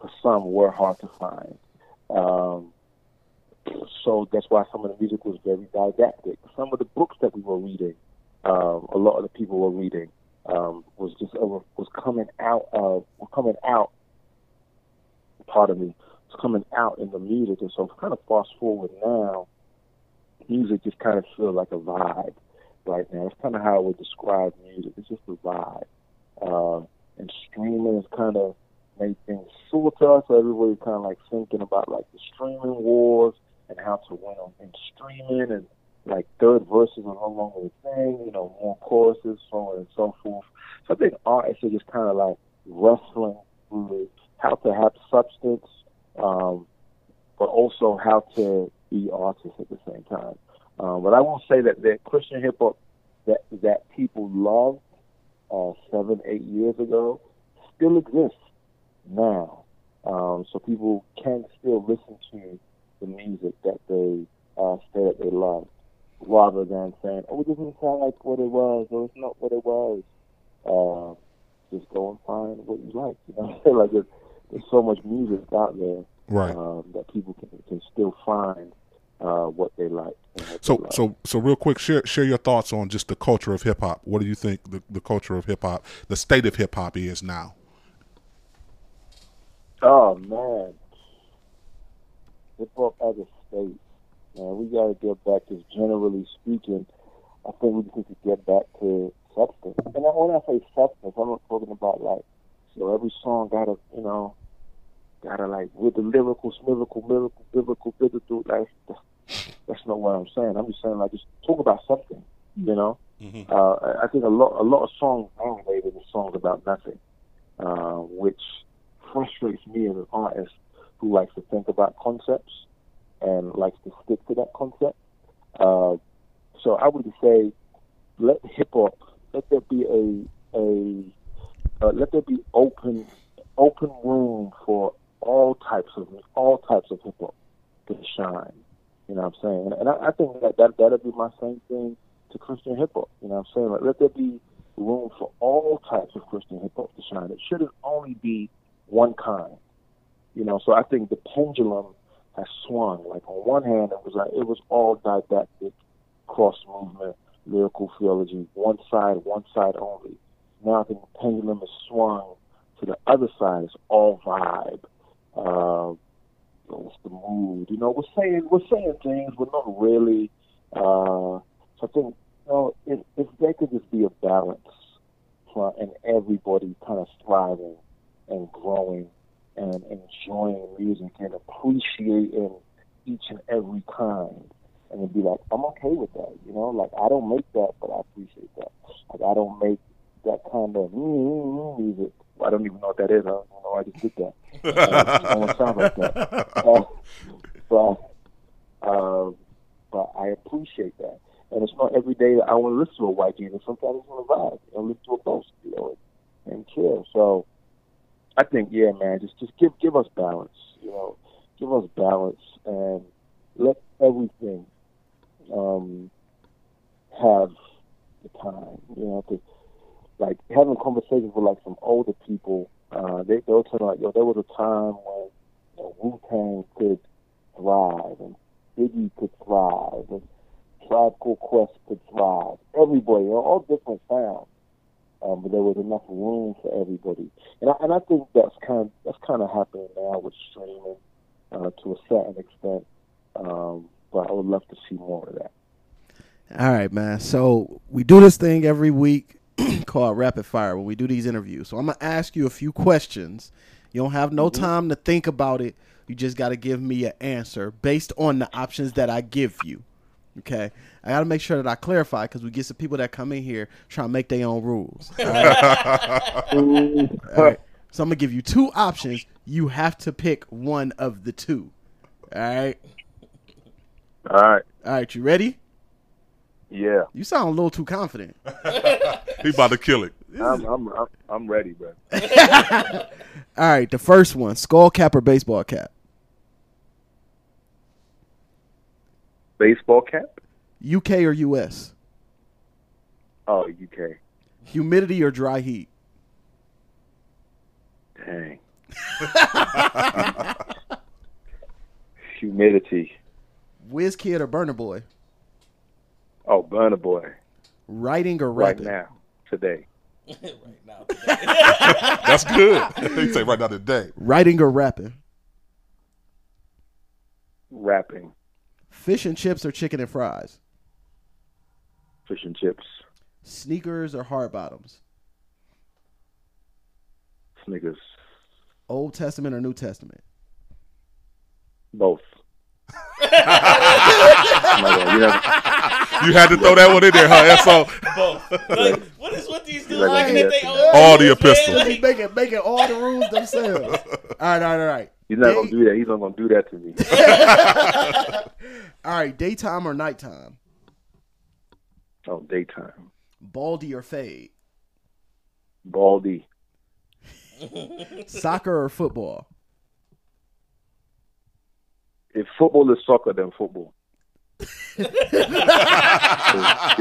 for some were hard to find. Um, so that's why some of the music was very didactic. Some of the books that we were reading, um, a lot of the people were reading, um, was just uh, was coming out of were coming out. Part of me was coming out in the music, and so kind of fast forward now, music just kind of feels like a vibe right now. It's kind of how I would describe music. It's just a vibe, uh, and streaming is kind of made things sort to So everybody's kind of like thinking about like the streaming wars and how to win on in streaming and like third verses are no longer a thing, you know, more choruses, so on and so forth. So I think artists are just kind of like wrestling through how to have substance, um, but also how to be artists at the same time. Um, but I will say that the Christian hip hop that that people loved uh, seven, eight years ago still exists now. Um, so people can still listen to the music that they uh, say that they love, rather than saying, "Oh, it doesn't sound like what it was," or "It's not what it was." Uh, just go and find what you like. You know, like there's, there's so much music out there Right. um, that people can can still find uh, what they like. what So they love. so so real quick, share share your thoughts on just the culture of hip hop. What do you think the, the culture of hip hop, the state of hip hop is now? Oh man, hip hop as a state, man, we got to get back. Just generally speaking, I think we just need to get back to substance. And when I say substance, I'm not talking about like, know, every song got to, you know, got to like with the lyrical, lyrical, lyrical, biblical, biblical. Like, that's, not what I'm saying. I'm just saying like, just talk about something. You know, uh, I- I think a lot, a lot of songs nowadays are songs about nothing, uh, which frustrates me as an artist who likes to think about concepts and likes to stick to that concept. Uh, so I would say, let hip hop, let there be a a uh, let there be open open room for all types of all types of hip hop to shine. You know what I'm saying? And I, I think that that that'll be my same thing to Christian hip hop. You know what I'm saying? Like, let there be room for all types of Christian hip hop to shine. It shouldn't only be one kind. You know, so I think the pendulum has swung. Like on one hand, it was like it was all didactic, cross movement, lyrical theology, one side, one side only. Now I think the pendulum has swung to the other side. It's all vibe. Uh, what's the mood? You know, we're saying we're saying things, we're not really. Uh, so I think you know, if if there could just be a balance, and everybody kind of thriving and growing and enjoying music and appreciating each and every kind. And it'd be like, I'm okay with that, you know. Like I don't make that, but I appreciate that. Like I don't make that kind of mm, music. I don't even know what that is. I don't know. I just did that. I don't sound like that. Uh, but uh, but I appreciate that. And it's not every day that I want to listen to a white music. Sometimes I want to vibe and listen to a ghost, you know, and chill. So I think, yeah, man, just just give give us balance, you know, give us balance and let everything um, have the time, you know, to like having conversations with like some older people, uh, they they'll tell like, yo, there was a time when you know, Wu Tang could thrive and Biggie could thrive and Tribe Called Quest could thrive. Everybody, all different sounds um, but there was enough room for everybody. And I, and I think that's kind of, that's kind of happening now with streaming uh, to a certain extent. Um, but I would love to see more of that. All right, man. So we do this thing every week called rapid fire when we do these interviews. So I'm gonna ask you a few questions. You don't have no time to think about it. You just got to give me an answer based on the options that I give you. Okay, I got to make sure that I clarify because we get some people that come in here trying to make their own rules. All right? All right. So I'm gonna give you two options. You have to pick one of the two. All right. All right. All right. You ready? Yeah. You sound a little too confident. he about to kill it. I'm, I'm, I'm, I'm ready, bro. All right, the first one: skull cap or baseball cap? Baseball cap? UK or US? Oh, UK. Humidity or dry heat? Dang. Humidity. Wizkid or Burna Boy? Oh, Burna Boy. Writing or rapping? Right rapping? now, today. That's good. you say right now today. Writing or rapping? Rapping. Fish and chips or chicken and fries? Fish and chips. Sneakers or hard bottoms? Sneakers. Old Testament or New Testament? Both. You had to throw that one in there, huh? So Both. Like, what is what these dudes Like, looking yeah. they own? All the man? epistles. Like, making making all the rules themselves. all right, all right, all right. He's not Day- gonna do that. He's not gonna do that to me. All right, daytime or nighttime? oh, daytime. Baldy or fade? Baldy. Soccer or football? If football is soccer, then football. You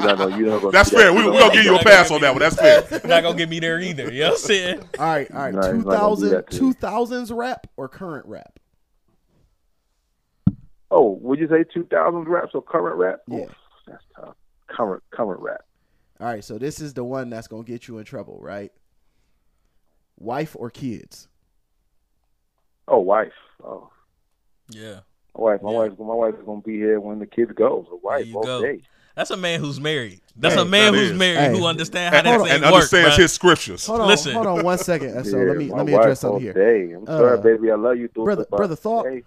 don't know, you don't That's see fair. We, You we know, gonna give you a pass on that one. That's fair. not gonna get me there either. You know what I'm saying? All right, all right. Nah, he's not gonna do 2000, that to you. 2000s rap or current rap? Oh, would you say 2000s raps or current rap? Yeah. Oof, that's tough. Current, current rap. All right, so this is the one that's gonna get you in trouble, right? Wife or kids? Oh, wife. Oh, Yeah. My wife. My wife. My wife is gonna be here when the kids go. So wife you both go. days. That's a man who's married. That's Hey, a man that who's is. married Hey. who understands how And, that and thing works. understands bruh. his scriptures. Hold on, Listen. hold on one second. So Yeah, let me let me address something here. Day. I'm sorry, Uh, baby. I love you, Thought brother- brother Thought? Hey,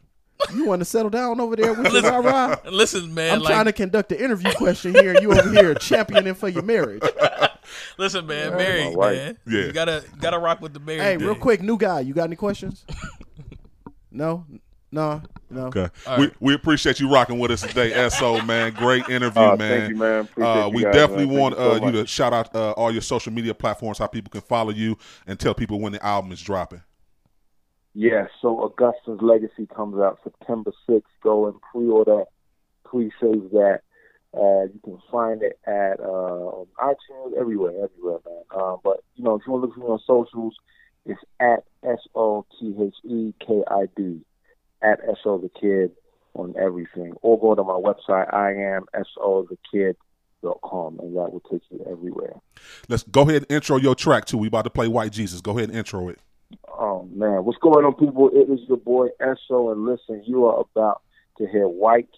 You want to settle down over there with your Listen, rah rah? listen, man. I'm like, trying to conduct the interview question here, you over here championing for your marriage. listen, man. Yeah, married, man. Yeah. You gotta gotta rock with the married. Hey, real quick, new guy, you got any questions? no, no, no. Okay. All We we appreciate you rocking with us today, So man. Great interview, Uh, man. thank you, man. Appreciate Uh, you we guys, definitely man. Want you so uh, you to shout out uh, all your social media platforms, how people can follow you, and tell people when the album is dropping. Yeah, so Augustine's Legacy comes out September 6th. Go and pre-order, pre-save that. Uh, you can find it at uh, on iTunes, everywhere, everywhere, man. Uh, but, you know, if you want to look for me on socials, it's at S-O-T-H-E-K-I-D, at S-O the Kid on everything. Or go to my website, I am S-O the Kid. Dot com, and that will take you everywhere. Let's go ahead and intro your track too. We about to play White Jesus. Go ahead and intro it. Oh man, what's going on, people? It is your boy SO, and listen, you are about to hear White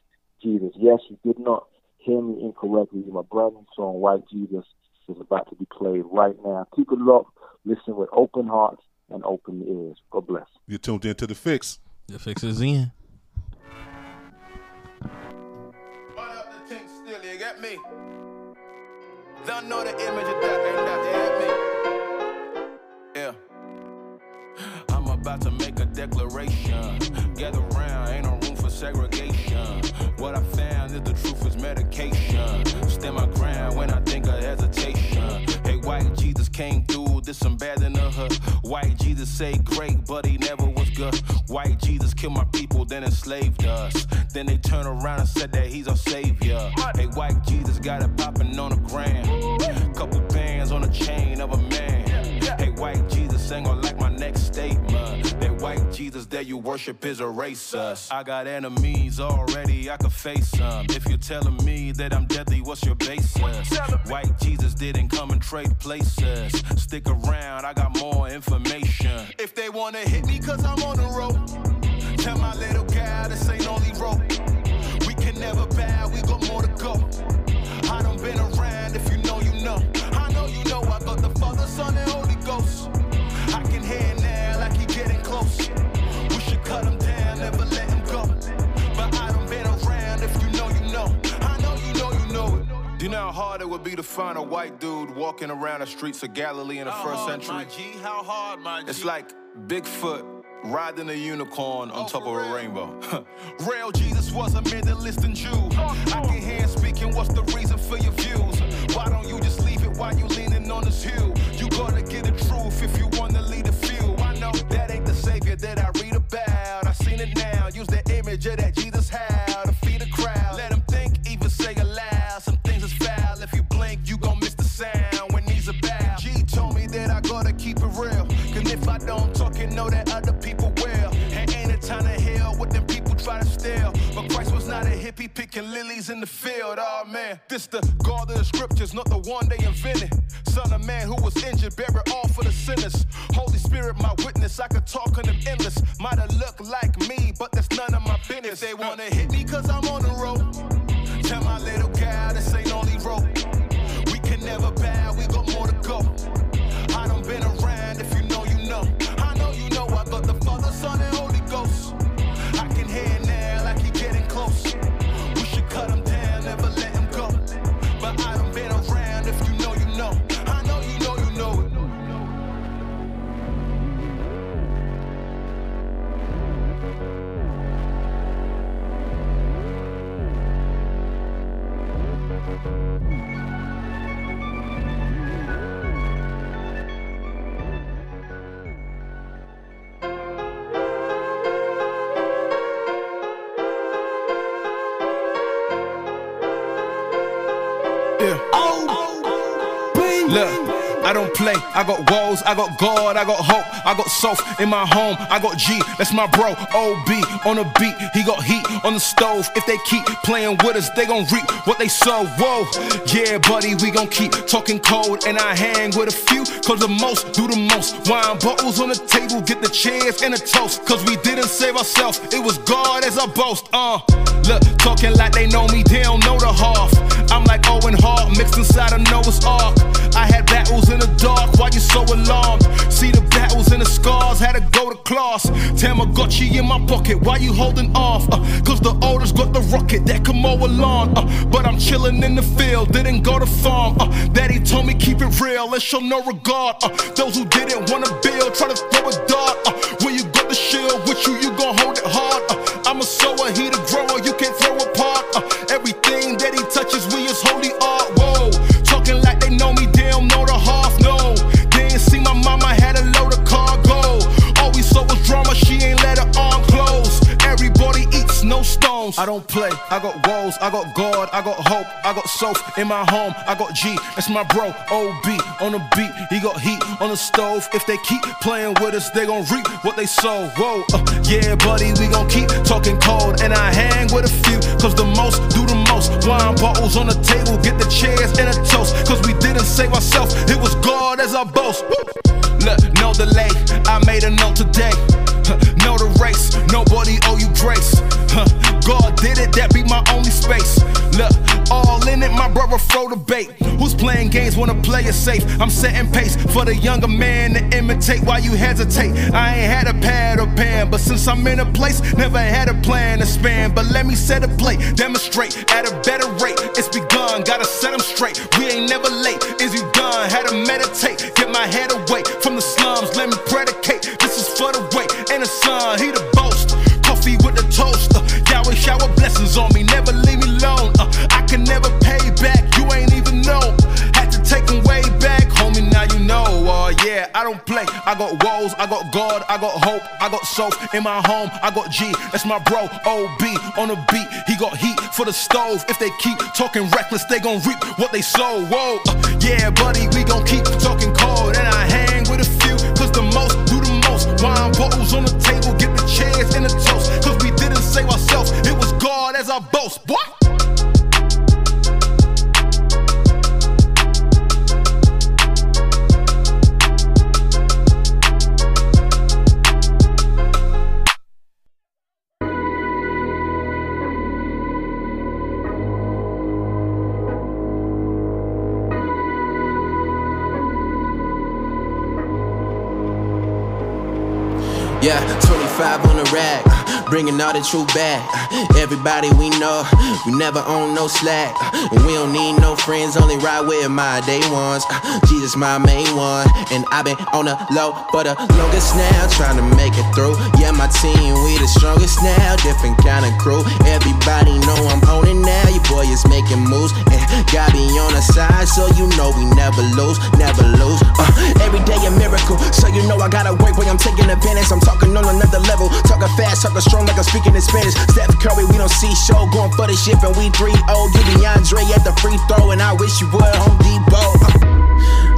Jesus. Yes, you did not hear me incorrectly. My brother's song, White Jesus, is about to be played right now. Keep it locked. Listen with open hearts and open ears. God bless. You're tuned into the fix. The fix is in. Still, you get me? Don't know the image of that and that, you get me? Yeah. I'm about to make a declaration. Gather round, ain't no room for segregation. What I found is the truth is medication. Stand my ground when I think of hesitation. Hey, white Jesus came this some bad in the hood. White Jesus say great, but he never was good. White Jesus killed my people, then enslaved us. Then they turn around and said that he's our savior. Hey, white Jesus got it popping on the ground. Couple bands on the chain of a man. Hey, white Jesus ain't gonna like my next statement. White Jesus that you worship is a racist. I got enemies already, I could face them. If you're telling me that I'm deadly, what's your basis? White Jesus didn't come and trade places. Stick around, I got more information. If they wanna hit me cause I'm on the road, tell my little guy this ain't only rope. We can never bow, we got more to go. I done been around, if you know, you know. I know you know, I got the Father, Son, and Holy Ghost. You know how hard it would be to find a white dude walking around the streets of Galilee in the how first hard, century? My G? How hard, my G? It's like Bigfoot riding a unicorn on oh, top of real. a rainbow. real Jesus was a Middle Eastern Jew. I can hear him speaking, what's the reason for your views? Why don't you just leave it while you leaning on this hill? You gotta get the truth if you wanna lead the field. I know that ain't the savior that I read about. I seen it now, use the image of that picking lilies in the field. Oh man, this the God of the scriptures, not the one they invented. Son of man who was injured, bear it all for the sinners. Holy Spirit, my witness, I could talk on them endless. Might have looked like me, but that's none of my business. They wanna hit me, cause I'm on the road. Tell my little gal this ain't only road. We can never bow, we got more to go. I done been around, play. I got walls, I got God, I got hope, I got self in my home. I got G, that's my bro. OB on the beat, he got heat on the stove. If they keep playing with us, they gon' reap what they sow. Whoa, yeah, buddy, we gon' keep talking cold. And I hang with a few, cause the most do the most. Wine bottles on the table, get the chairs and a toast. Cause we didn't save ourselves, it was God as our boast. Uh, look, talking like they know me, they don't know the half. I'm like Owen Hart mixed inside a Noah's Ark. I had battles in the dark, why you so alarmed? See the battles and the scars, had to go to class. Tamagotchi in my pocket, why you holding off? Uh, Cause the oldest got the rocket that can mow a lawn. Uh, but I'm chilling in the field, didn't go to farm. Uh, Daddy told me keep it real, let's show no regard. Uh, those who didn't wanna build, try to throw a dart. Uh, when you got the shield with you, you gon' hold it hard. Uh, I'm a sower, he the I don't play, I got walls, I got God, I got hope, I got self in my home, I got G, that's my bro. OB on the beat, he got heat on the stove. If they keep playing with us, they gon' reap what they sow. Whoa, uh, yeah, buddy, we gon' keep talking cold. And I hang with a few, cause the most do the most. Wine bottles on the table, get the chairs and a toast. Cause we didn't save ourselves, it was God as our. Woo. Look, no delay, I made a note today. Know the race, nobody owe you grace. God did it, that be my only space. Look, all in it, my brother throw the bait. Who's playing games wanna play it safe? I'm setting pace for the younger man to imitate while you hesitate. I ain't had a pad or pen, but since I'm in a place, never had a plan to span. But let me set a plate, demonstrate at a better rate. It's begun, gotta set them straight. We ain't never late. Is you done? Had to meditate, get my head away from the slums. Let me predicate. This is for the way and the sun. He the boast. Coffee with the toaster. Yahweh shower blessings on me. Never leave me alone. Uh, I can never pay back. You ain't even know. Had to take 'em way back, homie. Now you know. Uh, yeah, I don't play. I got walls. I got God. I got hope. I got self in my home. I got G. That's my bro. OB on the beat. He got heat for the stove. If they keep talking reckless, they gon' reap what they sow. Whoa, uh, yeah, buddy, we gon' keep talking cold. And I hang with a few, cause the most Wine bottles on the table, get the chairs and the toast. Cause we didn't save ourselves, it was God as our boast. Boy. Yeah, 25 on the rack, uh, bringing all the truth back. Uh, everybody we know, we never own no slack. Uh, and we don't need no friends, only ride with my day ones. Jesus, my main one. And I've been on the low for the longest now, trying to make it through. Yeah, my team, we the strongest now, different kind of crew. Everybody know I'm on it now. Your boy is making moves, and God be on the side, so you know we never lose, never lose. Uh, every day a miracle, so you know I gotta work when I'm taking advantage. I'm talking on another level, talking fast, talking strong like I'm speaking in Spanish. Steph Curry, we don't see show, going for the ship, and we 3 0. You DeAndre at the free throw, and I wish you would, Home Depot.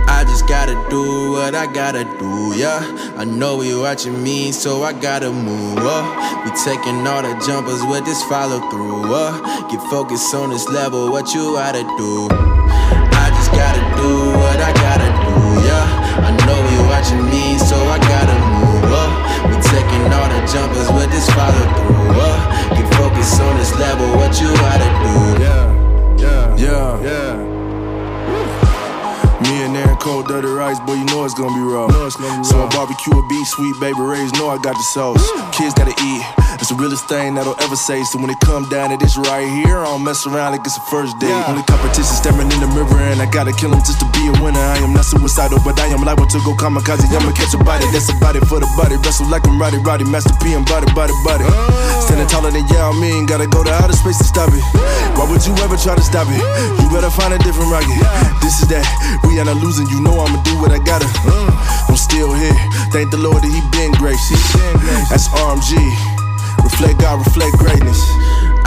I just gotta do what I gotta do, yeah. I know you watching me, so I gotta move up. We taking all the jumpers with this follow through, uh. Get focused on this level, what you gotta do. I just gotta do what I gotta jumpers with this follow through, uh. Get focused on this level, what you gotta do. Yeah, yeah, yeah. yeah. Me and Aaron Cole dirty rice, boy, you know it's gonna be raw. So I barbecue a beef, Sweet Baby Ray's, know I got the sauce. Kids gotta eat, it's the realest thing that I'll ever say. So when it come down to this right here, I don't mess around like it's the first date. Only competition staring in the mirror, and I gotta kill him just to be a winner. I am not suicidal, but I am liable to go kamikaze. I'ma catch a body, that's a body for the body. Wrestle like I'm Roddy Roddy, Master P, and body, body, body. Standing taller than Yao Ming, gotta go to outer space to stop it. Why would you ever try to stop it? You better find a different rocket. This is that, we are not losing, you know I'ma do what I gotta. I'm still here, thank the Lord that He been gracious. That's RMG, reflect God, reflect greatness.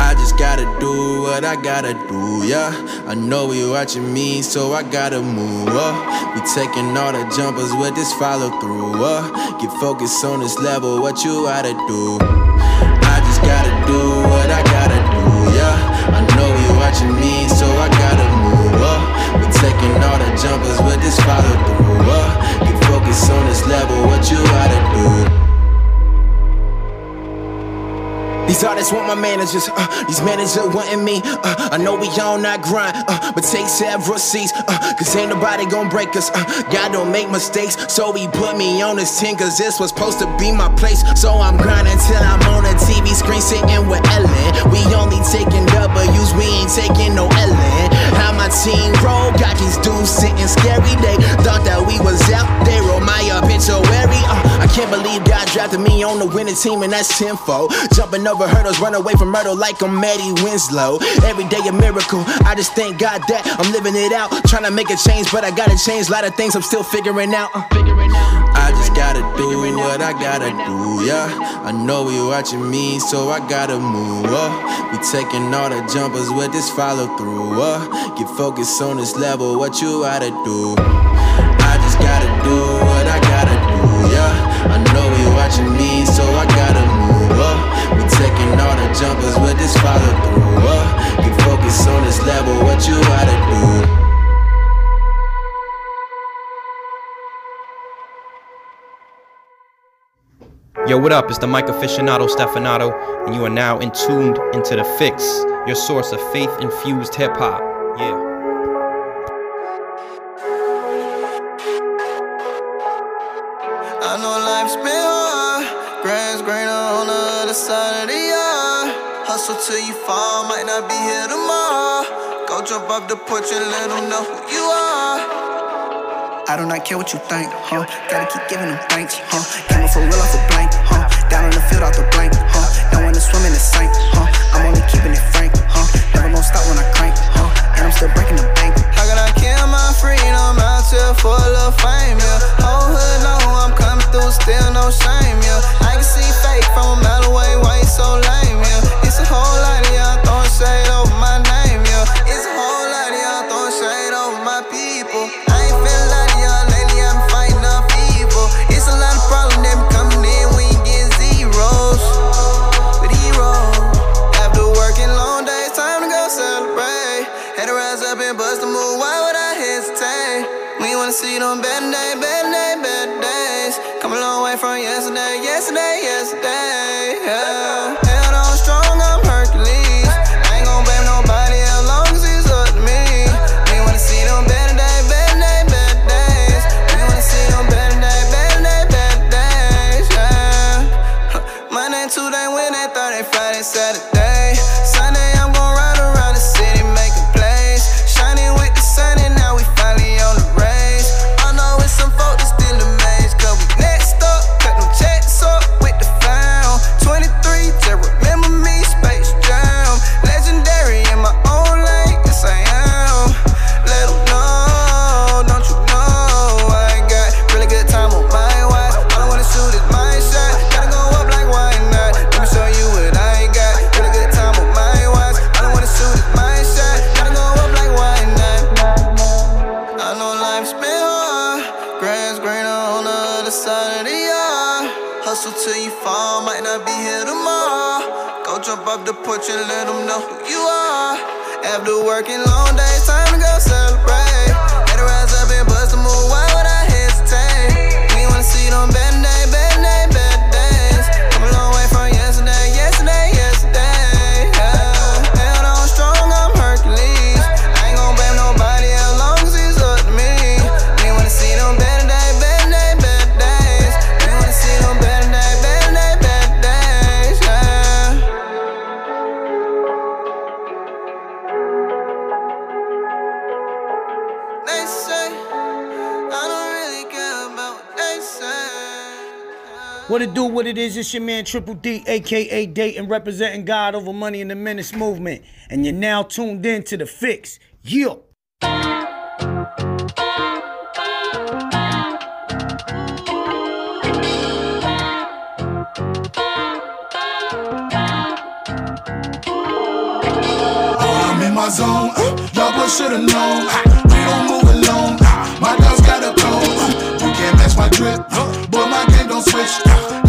I just gotta do what I gotta do, yeah. I know you watching me, so I gotta move up. We taking all the jumpers with this follow through, uh. Get focused on this level, what you gotta do. I just gotta do what I gotta do, yeah. I know you watching me, so I gotta move up. We taking all the jumpers with this follow through, uh. Get focused on this level, what you gotta do. These artists want my managers, uh, these managers wanting me. Uh, I know we all not grind, uh, but take several seats, uh, cause ain't nobody gon' break us. Uh, God don't make mistakes, so he put me on this team, cause this was supposed to be my place. So I'm grinding till I'm on a TV screen sitting with Ellen. We only taking W's, we ain't taking no Ellen. How my team roll, got these dudes sitting scary. They thought that we was out, they roll my obituary. Uh, I can't believe God drafted me on the winning team, and that's tenfold. Jumping over hurdles, run away from murder like I'm Maddie Winslow. Every day a miracle. I just thank God that I'm living it out. Trying to make a change, but I gotta change a lot of things I'm still figuring out. Uh, figuring out. I just gotta do what I gotta do, yeah. I know you watching me, so I gotta move up. We taking all the jumpers with this follow through, uh. Get focused on this level, what you gotta do. I just gotta I know you watching me, so I gotta move up. We taking all the jumpers with this follow through, on this level, what you gotta do. Yo, what up? It's the Mike aficionado Stefanato, and you are now in tuned into the Fix, your source of faith-infused hip hop. Yeah. Hustle till you fall, might not be here tomorrow. Go jump off the porch and let them know who you are. I do not care what you think, huh? Gotta keep giving them thanks, huh? Came up for real off the blank, huh? Down on the field off the blank, huh? Don't wanna swim in the sink, huh? I'm only keeping it frank, huh? Never gonna stop when I crank, huh? And I'm still breaking the bank. How can I kill my freedom out here for a little fame, yeah? Whole hood know I'm coming through, still no shame, yeah? I can see fake from a mile away, why you so lame, yeah? It's a whole lot of y'all throwing shade over my name, yeah? It's a whole it is, it's your man Triple D, aka Dayton, representing God over Money in the Menace movement. And you're now tuned in to The Fix. Yeah. I'm in my zone. Uh, y'all boys should've known. Uh, we don't move alone. Uh, my dogs got a code. Uh, you can't match my drip. Uh, boy, my game don't switch.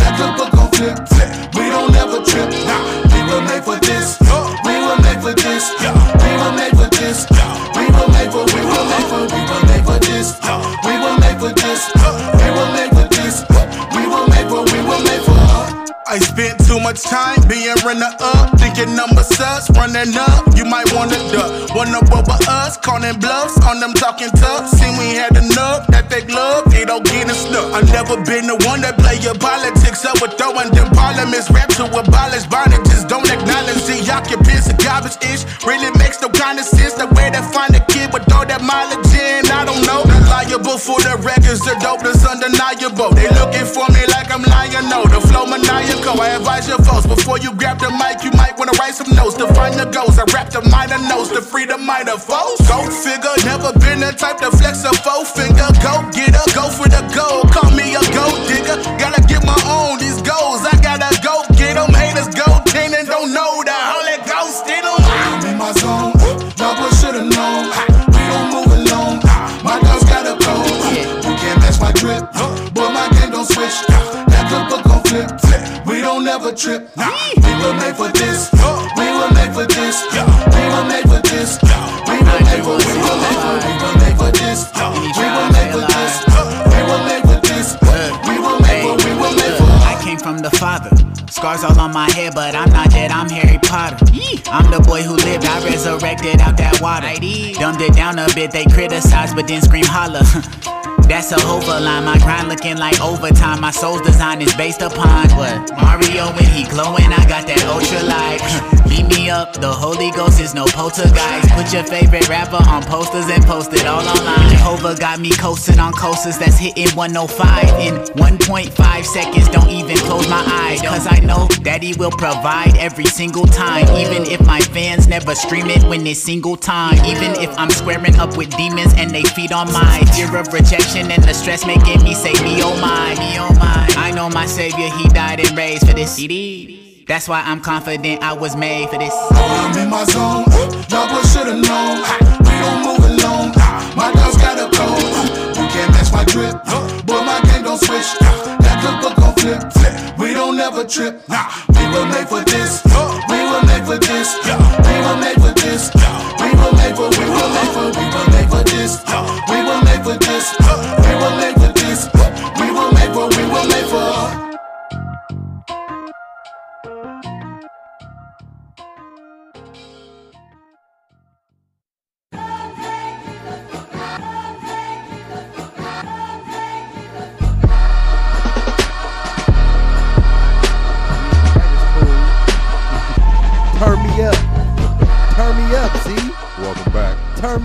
Sus, running up. You might wanna duck, wanna over us, calling bluffs on them talking tough. Seen we had enough, that fake love, it don't get us stuck. I never been the one that play your politics up with throwing them parliaments. Rap to abolish bondages, don't acknowledge the occupants of garbage ish. Really makes no kind of sense the way they find a kid with all that mileage in. I don't know. Liable for the records, the dope is undeniable. They looking for me like I'm lying, no. The maniacal. I advise your folks before you grab the mic, you might wanna write some notes to find your goals. I rap the minor notes to free the minor foes. Go figure, never been the type to flex a four finger. Go get a go trip. Nah, we were made for this. Uh, we were made for this. We were made for this. We were made for. We were made for. We were made for this. Uh, we were made for this. Uh, we were made for this. Uh, we were made for. We were made for. I came from the father. Scars all on my head, but I'm not dead, I'm Harry Potter. I'm the boy who lived, I resurrected out that water. Dumbed it down a bit, they criticize, but then scream holla. That's a hover line, my grind looking like overtime. My soul's design is based upon what? Mario when he glowing, I got that ultra light. Beat me up, the Holy Ghost is no poltergeist. Put your favorite rapper on posters and post it all online. Jehovah got me coasting on coasters that's hitting 105 in 1.5 seconds. Don't even close my eyes, cause I know that he will provide every single time. Even if my fans never stream it when it's single time. Even if I'm squaring up with demons and they feed on my fear of rejection and the stress making me say, me oh my, me oh my. I know my savior, he died and raised for this. Did. That's why I'm confident I was made for this. I'm in my zone. Y'all boys should've known. We don't move alone. My dogs got a code. You can't match my drip. Boy, my game don't switch. That cookbook gon' flip. We don't ever trip. Nah, we were made for this. We were made for this. We were made for this.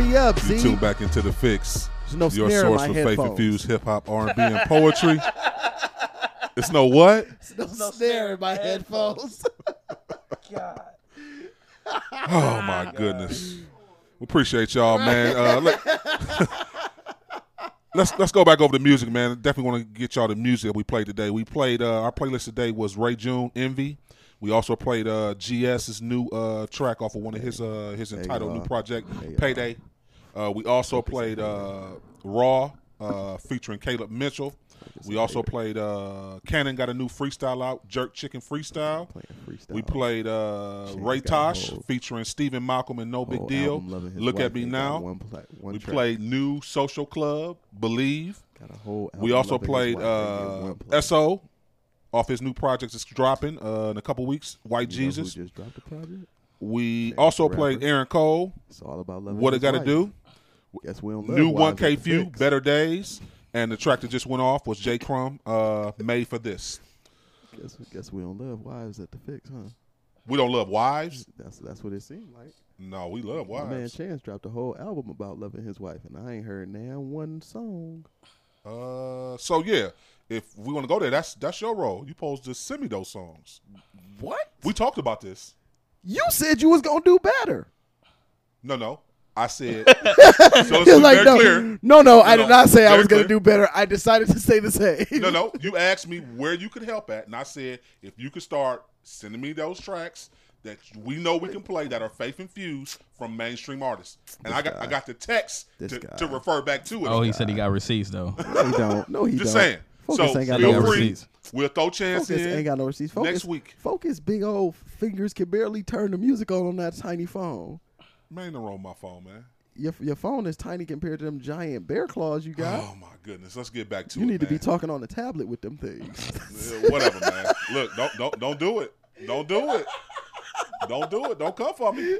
Me up, You Z. tune back into the fix. There's no Your snare in source my for headphones. faith-infused hip-hop, R&B, and poetry. it's no what? There's no snare in my headphones. God. Oh my goodness. We appreciate y'all, man. Uh, let, let's let's go back over the music, man. Definitely want to get y'all the music that we played today. We played uh, our playlist today was Ray June Envy. We also played uh, GS's new uh, track off of one of his uh, his entitled new project, There you Payday. Uh, we also played uh, Raw uh, featuring Caleb Mitchell. We also played uh Canon got a new freestyle out, Jerk Chicken Freestyle. We played uh Ray Tosh featuring Stephen Malcolm and No Big Deal. album, Loving His Look at me now. one pla- one we played new Social Club, Believe. Got a whole we also played uh. SO off his new project that's dropping uh, in a couple weeks, White Jesus. just dropped the project? We also played Aaron Cole. It's all about loving What it got to do? Guess we don't love New 1K Phew, Better Days, and the track that just went off was J Crumb, uh, made for this. Guess, guess we don't love wives at the fix, huh? We don't love wives. That's that's what it seemed like. No, we love My man. Chance dropped a whole album about loving his wife, and I ain't heard now one song. Uh, so yeah, if we want to go there, that's that's your role. You supposed to send me those songs. What? We talked about this. You said you was gonna do better. No, no. I said. so let's It's be like, very no, clear. no, no, I did not say I was gonna do better. I decided to say the same. No, no. You asked me where you could help at, and I said if you could start sending me those tracks that we know we can play that are faith infused from mainstream artists, and I got I got the text to, to refer back to it. Oh, he said he got receipts though. No, he don't. No, he Just don't. saying. Focus so ain't got no free. receipts. We'll throw chance Focus in ain't got no receipts. Focus, next week. Focus, big old fingers can barely turn the music on on that tiny phone. Man, no wrong my phone, man. Your your phone is tiny compared to them giant bear claws you got. Oh my goodness, let's get back to you it. need to be talking on the tablet with them things. Yeah, whatever, man. Look, don't don't don't do it. Don't do it. Don't do it. Don't come for me.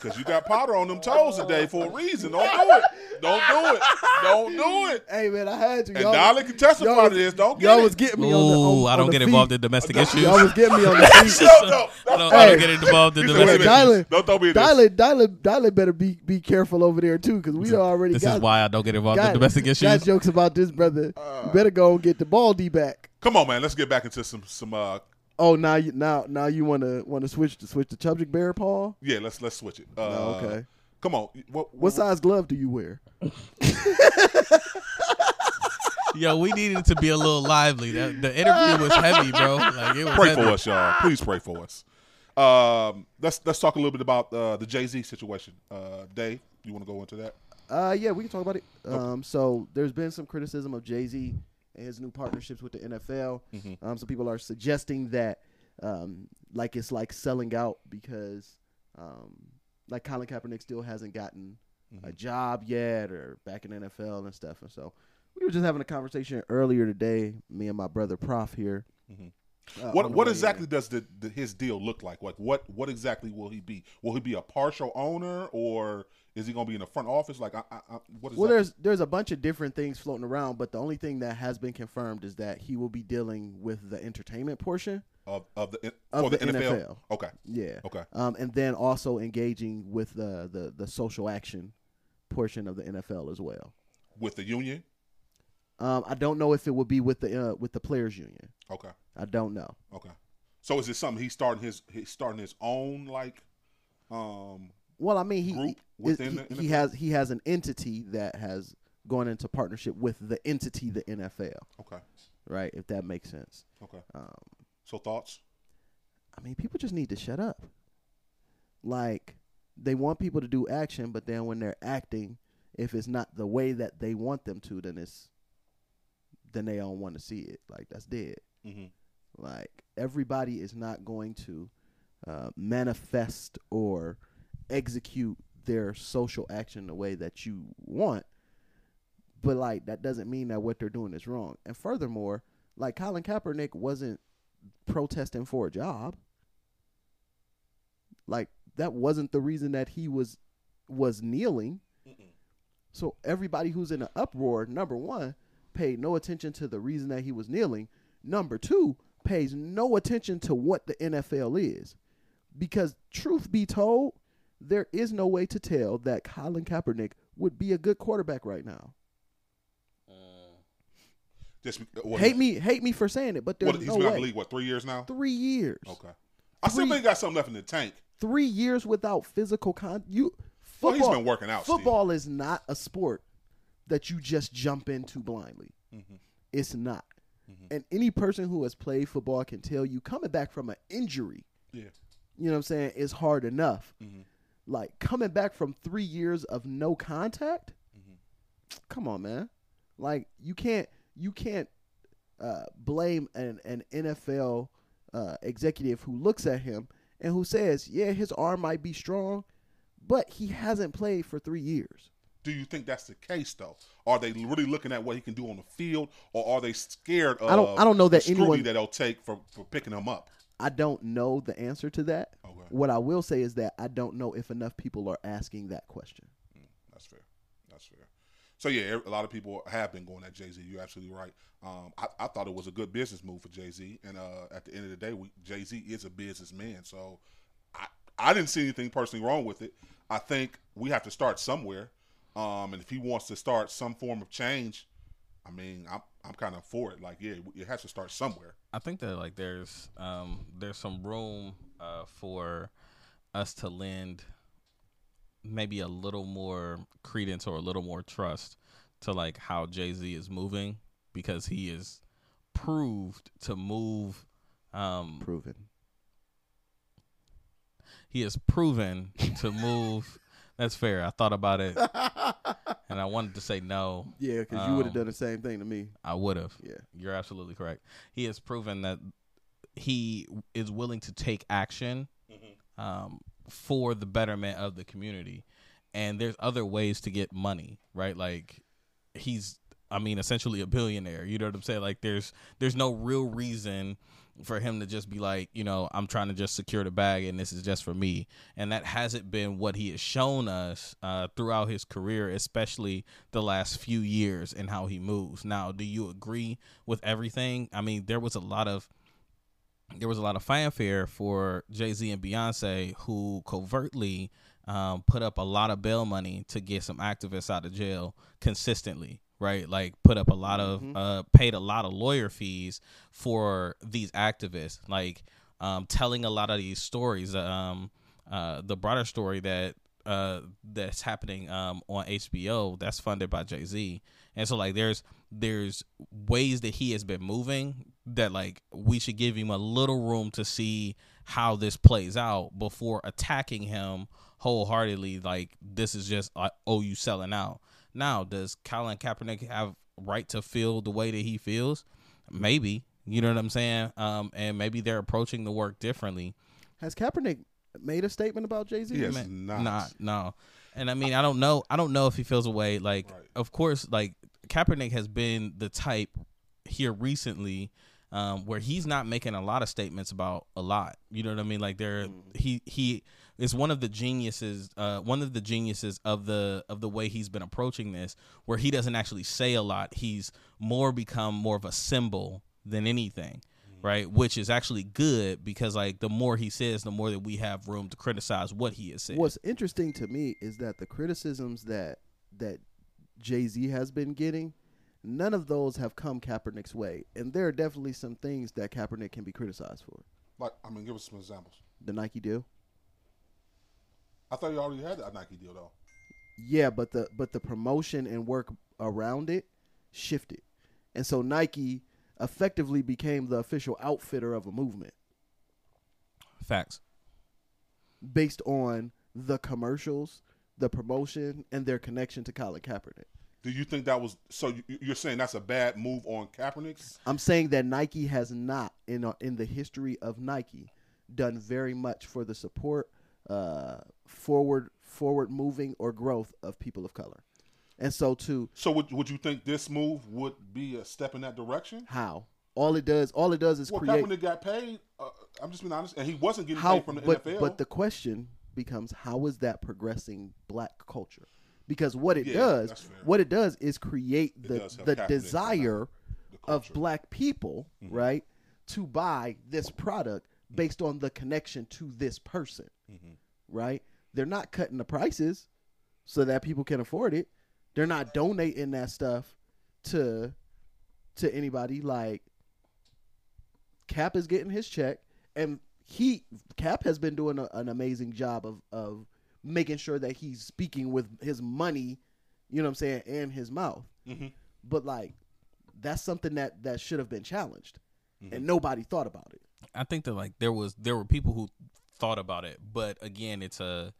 Cause you got powder on them toes today for a reason. Don't do it. Don't do it. Don't do it. hey man, I had you. And Y'all- Dolly can testify y'all to this. Don't get y'all it. was getting me on the. Ooh, On, I don't the get feet. involved in domestic issues. Y'all was getting me on the feet. I don't, I don't get involved in He said, domestic issues. Dylan, Don't throw me in this. Dylan, Dylan, Dylan better be be careful over there too, because we already This got. is why I don't get involved in got- domestic Got issues. jokes about this brother. you better go and get the baldy back. Come on, man. Let's get back into some some uh Oh, now you now now you want to want to switch to switch to subject bear paw. yeah, let's let's switch it. Uh, Oh, okay. Come on. What, What size glove do you wear? Yo, we needed it to be a little lively. That, the interview was heavy, bro. Like it was pray heavy. for us, y'all. Please pray for us. Um, let's let's talk a little bit about uh, the Jay Z situation. Uh, Dave, you want to go into that? Uh, yeah, we can talk about it. Um, so there's been some criticism of Jay Z and his new partnerships with the NFL. Mhm. Um, some people are suggesting that, um, like it's like selling out because, um, like Colin Kaepernick still hasn't gotten a job yet or back in the NFL and stuff. And so we were just having a conversation earlier today, me and my brother Prof here. uh, what what in. exactly does the, the his deal look like? Like what what exactly will he be? Will he be a partial owner or is he going to be in the front office? Like I, I, I, what is Well, that? there's there's a bunch of different things floating around, but the only thing that has been confirmed is that he will be dealing with the entertainment portion of of the of the, the, NFL? NFL. Okay. Yeah. Okay. Um, and then also engaging with the, the the social action portion of the NFL as well. With the union. Um, I don't know if it would be with the uh, with the players union. Okay. I don't know. Okay. So is it something he's starting his he's starting his own like um Well, I mean, he he, the he has he has an entity that has gone into partnership with the entity, the NFL. Okay. Right, if that makes sense. Okay. Um, so thoughts? I mean, people just need to shut up. Like they want people to do action, but then when they're acting, if it's not the way that they want them to, then it's then they don't want to see it. Like that's dead. Mhm. Like everybody is not going to uh, manifest or execute their social action the way that you want. But like that doesn't mean that what they're doing is wrong. And furthermore, like Colin Kaepernick wasn't protesting for a job. Like that wasn't the reason that he was was kneeling. So everybody who's in an uproar, number one, paid no attention to the reason that he was kneeling. Number two, pays no attention to what the NFL is. Because truth be told, there is no way to tell that Colin Kaepernick would be a good quarterback right now. Just what, hate me, hate me for saying it, but there's What, he's no been out way. of the league what three years now? Three years. Okay. I still think he got something left in the tank. Three years without physical con. You Well, he's football- been working out. Football is not a sport that you just jump into blindly. Mm-hmm. It's not. And any person who has played football can tell you coming back from an injury, Yeah. you know what I'm saying, It's hard enough. Mm-hmm. Like coming back from three years of no contact. Mm-hmm. Come on, man. Like you can't you can't uh, blame an an NFL uh, executive who looks at him and who says, "Yeah, his arm might be strong, but he hasn't played for three years." Do you think that's the case though? Are they really looking at what he can do on the field, or are they scared of I don't- I don't know that scrutiny anyone- that they'll take for, for picking him up? I don't know the answer to that. What I will say is that I don't know if enough people are asking that question. That's fair. That's fair. So yeah, a lot of people have been going at Jay Z. You're absolutely right. Um, I, I thought it was a good business move for Jay Z, and uh, at the end of the day, Jay Z is a businessman. So I I didn't see anything personally wrong with it. I think we have to start somewhere, um, and if he wants to start some form of change, I mean, I'm I'm kind of for it. Like, yeah, it has to start somewhere. I think that like there's um there's some room uh for us to lend maybe a little more credence or a little more trust to like how Jay Z is moving because he is proved to move um proven he is proven to move that's fair i thought about it and i wanted to say no Yeah, because you would have Um, done the same thing to me. I would have. Yeah. You're absolutely correct. He has proven that he is willing to take action um, for the betterment of the community. And there's other ways to get money, right? Like he's I mean essentially a billionaire. You know what I'm saying? Like there's there's no real reason for him to just be like, you know, I'm trying to just secure the bag and this is just for me. And that hasn't been what he has shown us uh, throughout his career, especially the last few years and how he moves. Now, do you agree with everything? I mean, there was a lot of there was a lot of fanfare for Jay Z and Beyonce who covertly um, put up a lot of bail money to get some activists out of jail consistently, right? Like put up a lot of uh, paid a lot of lawyer fees for these activists, like um, telling a lot of these stories. Um, uh, the broader story that uh, that's happening um, on HBO that's funded by Jay Z, and so like there's there's ways that he has been moving that like we should give him a little room to see how this plays out before attacking him wholeheartedly like this is just uh, oh you selling out now does Colin Kaepernick have right to feel the way that he feels maybe you know what I'm saying um and maybe they're approaching the work differently Has Kaepernick made a statement about Jay Z? not. no. And I mean, I don't know. I don't know if he feels a way. Like, of course, like Kaepernick has been the type here recently um, where he's not making a lot of statements about a lot. You know what I mean? Like, there, he he is one of the geniuses. Uh, one of the geniuses of the of the way he's been approaching this, where he doesn't actually say a lot. He's more become more of a symbol than anything right? Which is actually good because like the more he says, the more that we have room to criticize what he has said. What's interesting to me is that the criticisms that that Jay Z has been getting, none of those have come Kaepernick's way, and there are definitely some things that Kaepernick can be criticized for. Like, I mean, give us some examples. The Nike deal, I thought you already had a Nike deal though. yeah, but the but the promotion and work around it shifted, and so Nike effectively became the official outfitter of a movement Facts. based on the commercials, the promotion, and their connection to Colin Kaepernick. Do you think that was so? you- You're saying that's a bad move on Kaepernick's? I'm saying that Nike has not in uh, in the history of Nike done very much for the support, uh, forward forward moving or growth of people of color, and so to So would would you think this move would be a step in that direction? how all it does all it does is Well, create Kaepernick got paid. Uh, I'm just being honest, and he wasn't getting how paid from the but NFL. but the question becomes how is that progressing black culture because what it Yeah, does what it does is create It the the desire of black people Mm-hmm. right to buy this product based on the connection to this person Mm-hmm. right they're not cutting the prices so that people can afford it they're not donating that stuff to to anybody like Cap is getting his check, and he Cap has been doing a, an amazing job of of making sure that he's speaking with his money, you know what I'm saying, and his mouth. Mhm. But like, that's something that that should have been challenged, Mm-hmm. and nobody thought about it. I think that like there was there were people who thought about it, but again, it's a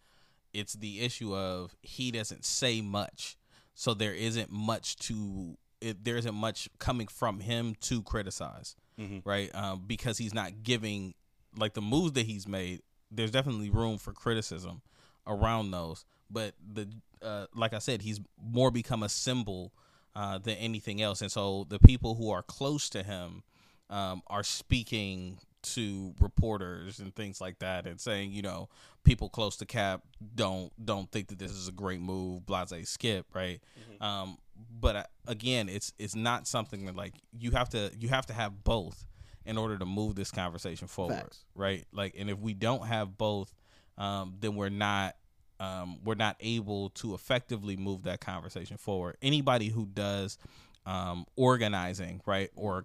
it's the issue of he doesn't say much, so there isn't much to it, there isn't much coming from him to criticize, Mhm. right? Um, because he's not giving like the moves that he's made. There's definitely room for criticism around those, but the uh, like I said, he's more become a symbol uh, than anything else, and so the people who are close to him um, are speaking to reporters and things like that and saying, you know, people close to Cap don't don't think that this is a great move, blase skip, right? Um, but uh, again, it's it's not something that like you have to you have to have both in order to move this conversation forward, Facts. right? Like, and if we don't have both, um, then we're not um, we're not able to effectively move that conversation forward. Anybody who does um, organizing, right, or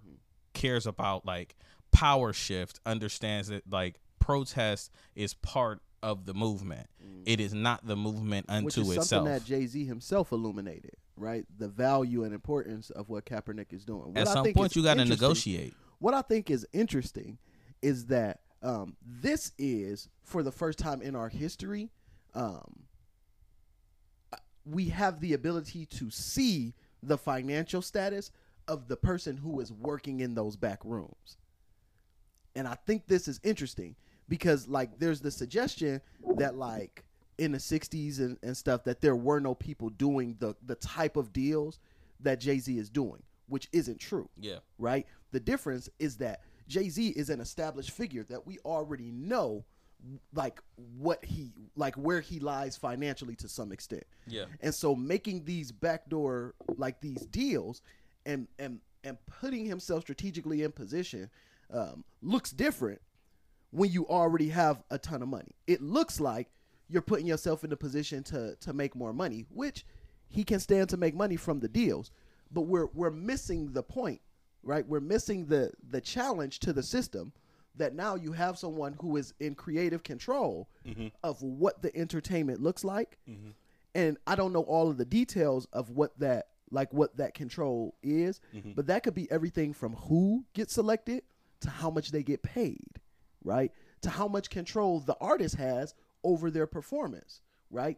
cares about like power shift understands that like protest is part of the movement. It is not the movement unto Which is itself. something that Jay Z himself illuminated, right? The value and importance of what Kaepernick is doing. What At I some think point, you gotta interesting- negotiate. What I think is interesting is that um, this is for the first time in our history. Um, we have the ability to see the financial status of the person who is working in those back rooms. And I think this is interesting because like there's the suggestion that like in the 60s and, and stuff that there were no people doing the the type of deals that Jay-Z is doing, which isn't true. Yeah. Right? The difference is that Jay-Z is an established figure that we already know like what he like where he lies financially to some extent. Yeah. And so making these backdoor like these deals and and and putting himself strategically in position um, looks different when you already have a ton of money. It looks like you're putting yourself in a position to to make more money, which he can stand to make money from the deals. But we're we're missing the point, right? We're missing the the challenge to the system that now you have someone who is in creative control Mhm. of what the entertainment looks like. Mhm. And I don't know all of the details of what that like what that control is, Mhm. but that could be everything from who gets selected to how much they get paid, right? To how much control the artist has over their performance, right?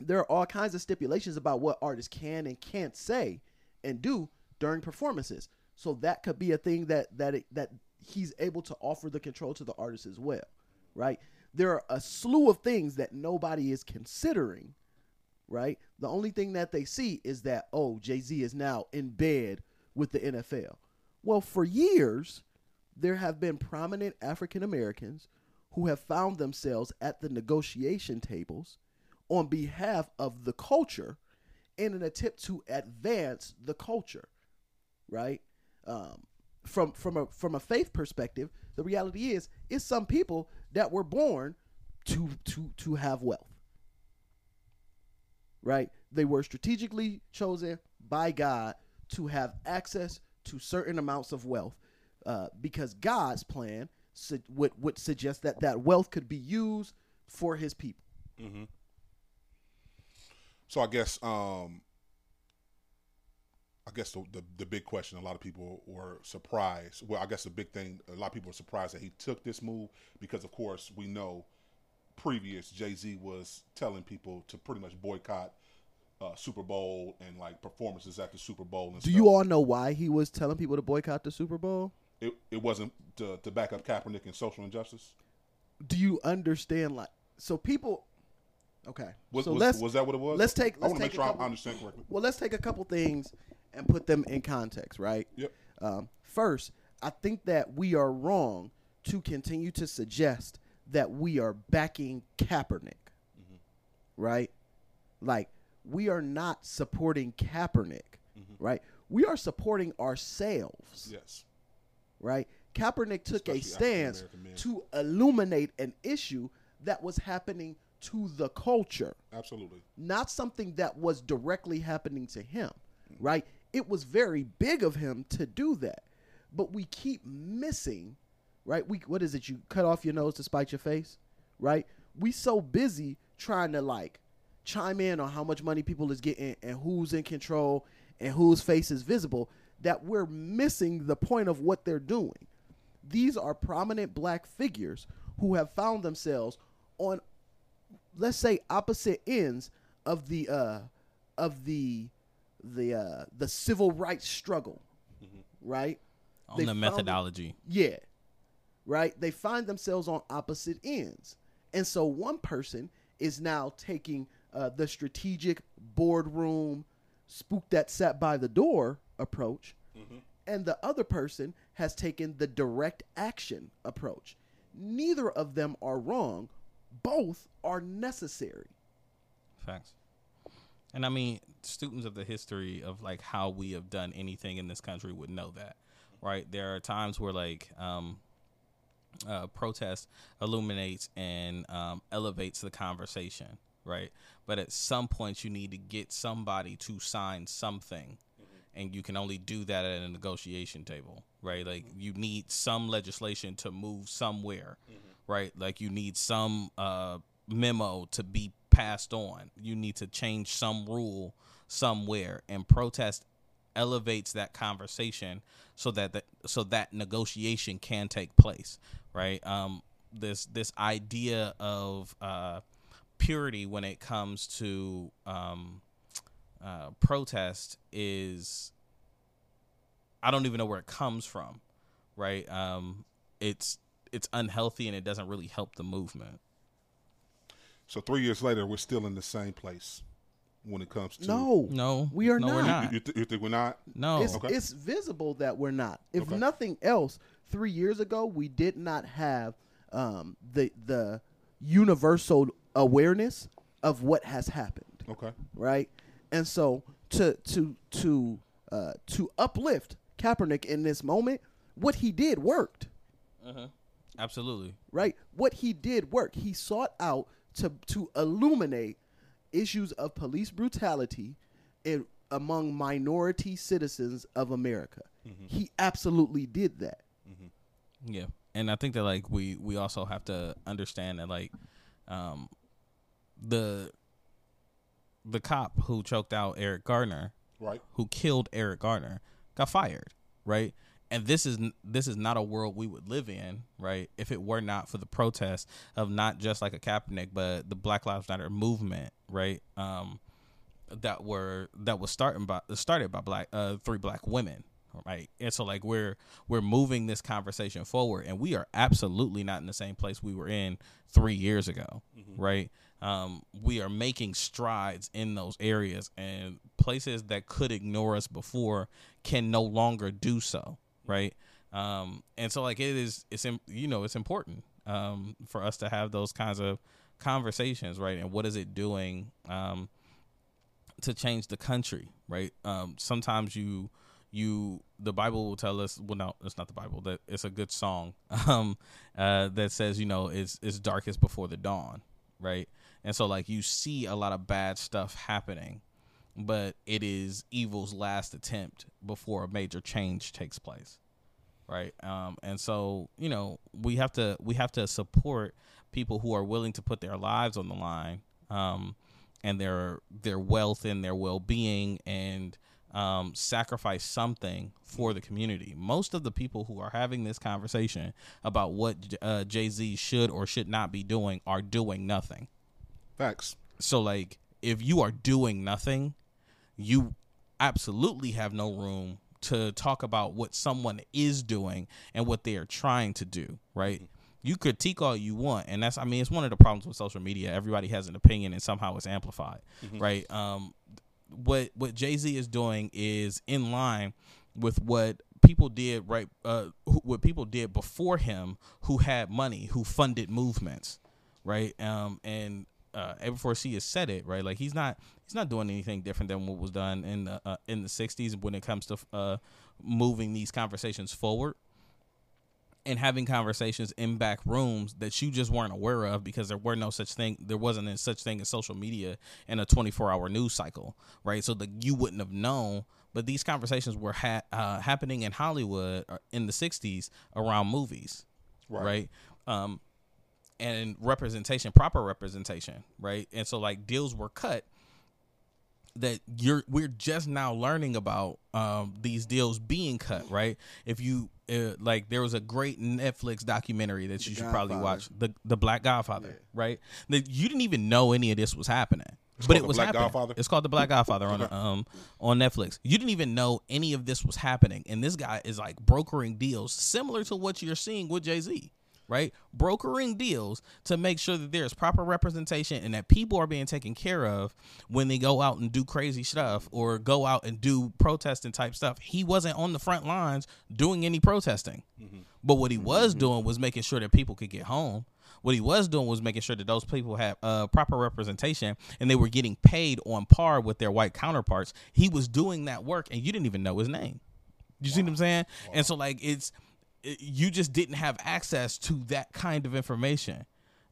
There are all kinds of stipulations about what artists can and can't say and do during performances. So that could be a thing that that it, that he's able to offer the control to the artist as well, right? There are a slew of things that nobody is considering, right? The only thing that they see is that oh, Jay-Z is now in bed with the NFL. Well, for years there have been prominent African Americans who have found themselves at the negotiation tables on behalf of the culture in an attempt to advance the culture, right? Um, from from a from a faith perspective, the reality is it's some people that were born to to to have wealth. Right? They were strategically chosen by God to have access to certain amounts of wealth uh, because God's plan su- would would suggest that that wealth could be used for His people. hmm So I guess um I guess the, the the big question a lot of people were surprised. Well, I guess the big thing a lot of people were surprised that he took this move because of course we know previous Jay-Z was telling people to pretty much boycott uh, Super Bowl and like performances at the Super Bowl and Do stuff. you all know why he was telling people to boycott the Super Bowl? It, it wasn't to, to back up Kaepernick and social injustice. Do you understand? Like, so people. Okay, Was- so was- let's was that what it was? Let's take. I Let's wanna make take a sure I understand correctly. Well, let's take a couple things and put them in context, right? Yep. Um, first, I think that we are wrong to continue to suggest that we are backing Kaepernick, Mm-hmm. right? Like we are not supporting Kaepernick, right? We are supporting ourselves Yes. Right? Kaepernick took a stance to illuminate an issue that was happening to the culture, Absolutely. not something that was directly happening to him, right? It was very big of him to do that, but we keep missing, right? We what is it? You cut off your nose to spite your face, right? We so busy trying to like chime in on how much money people is getting and who's in control and whose face is visible that we're missing the point of what they're doing. These are prominent black figures who have found themselves on let's say opposite ends of the uh of the the uh, the civil rights struggle, right? On They the methodology. yeah, right. They find themselves on opposite ends, and so one person is now taking uh, the strategic boardroom, spook that sat by the door approach, and the other person has taken the direct action approach. Neither of them are wrong. Both are necessary. Facts. And I mean, students of the history of like how we have done anything in this country would know that, right? There are times where like um, uh, protest illuminates and um, elevates the conversation, right? But at some point, you need to get somebody to sign something, and you can only do that at a negotiation table, right? Like you need some legislation to move somewhere, right? Like you need some uh, memo to be passed on. You need to change some rule somewhere, and protest elevates that conversation so that the, so that negotiation can take place, right? Um, this this idea of uh, purity when it comes to um, uh, protest is I don't even know where it comes from, right? Um, it's it's unhealthy and it doesn't really help the movement. So three years later, we're still in the same place when it comes to No, no, we are no, not. we're not. You, th- you think we're not? No. It's, Okay. it's visible that we're not. If Okay. nothing else, three years ago we did not have um, the the universal awareness of what has happened. Okay. Right, and so to to to uh, to uplift Kaepernick in this moment, what he did worked. Uh-huh. Absolutely. Right, what he did worked. He sought out to to illuminate issues of police brutality in among minority citizens of America. He absolutely did that. Yeah, and I think that like we we also have to understand that like um the the cop who choked out Eric Garner, Right. who killed Eric Garner, got fired, right? And this is this is not a world we would live in, right? If it were not for the protests of not just like a Kaepernick, but the Black Lives Matter movement, right? Um, that were that was starting by started by black uh three black women right. And so like we're we're moving this conversation forward and we are absolutely not in the same place we were in three years ago. Right. Um we are making strides in those areas and places that could ignore us before can no longer do so. Right. Um and so like it is it's you know it's important um for us to have those kinds of conversations. Right. And what is it doing um to change the country, right? Um, sometimes you you the Bible will tell us well no, it's not the Bible, that it's a good song um uh that says, you know, it's it's darkest before the dawn, right? And so like you see a lot of bad stuff happening, but it is evil's last attempt before a major change takes place right um and so you know we have to we have to support people who are willing to put their lives on the line um and their their wealth and their well-being and um, sacrifice something for the community. Most of the people who are having this conversation about what uh, Jay Z should or should not be doing are doing nothing. Facts. So, like, if you are doing nothing, you absolutely have no room to talk about what someone is doing and what they are trying to do, right? You critique all you want, and that's I mean, it's one of the problems with social media. Everybody has an opinion and somehow it's amplified, Mhm. right? Um what what Jay-Z is doing is in line with what people did right uh what people did before him who had money, who funded movements, right? Um and uh A4C has said it, right? Like he's not he's not doing anything different than what was done in the uh, in the 60s when it comes to uh moving these conversations forward and having conversations in back rooms that you just weren't aware of because there were no such thing there wasn't a such thing as social media and a 24 hour news cycle right? So that you wouldn't have known. But these conversations were ha- uh, happening in hollywood uh, in the 60s around movies Right. right, um and representation proper representation right? And so like deals were cut that you're we're just now learning about um these deals being cut right if you uh, like there was a great netflix documentary that you should probably watch the the black godfather right that you didn't even know any of this was happening It's but it was Black happening. Godfather? It's called the Black Godfather on Okay. um on Netflix. You didn't even know any of this was happening, and this guy is like brokering deals similar to what you're seeing with Jay Z, right? Brokering deals to make sure that there's proper representation and that people are being taken care of when they go out and do crazy stuff or go out and do protesting type stuff. He wasn't on the front lines doing any protesting, but what he was doing was making sure that people could get home. What he was doing was making sure that those people had uh, proper representation and they were getting paid on par with their white counterparts. He was doing that work, and you didn't even know his name. You see what I'm saying? And so, like, it's it, you just didn't have access to that kind of information.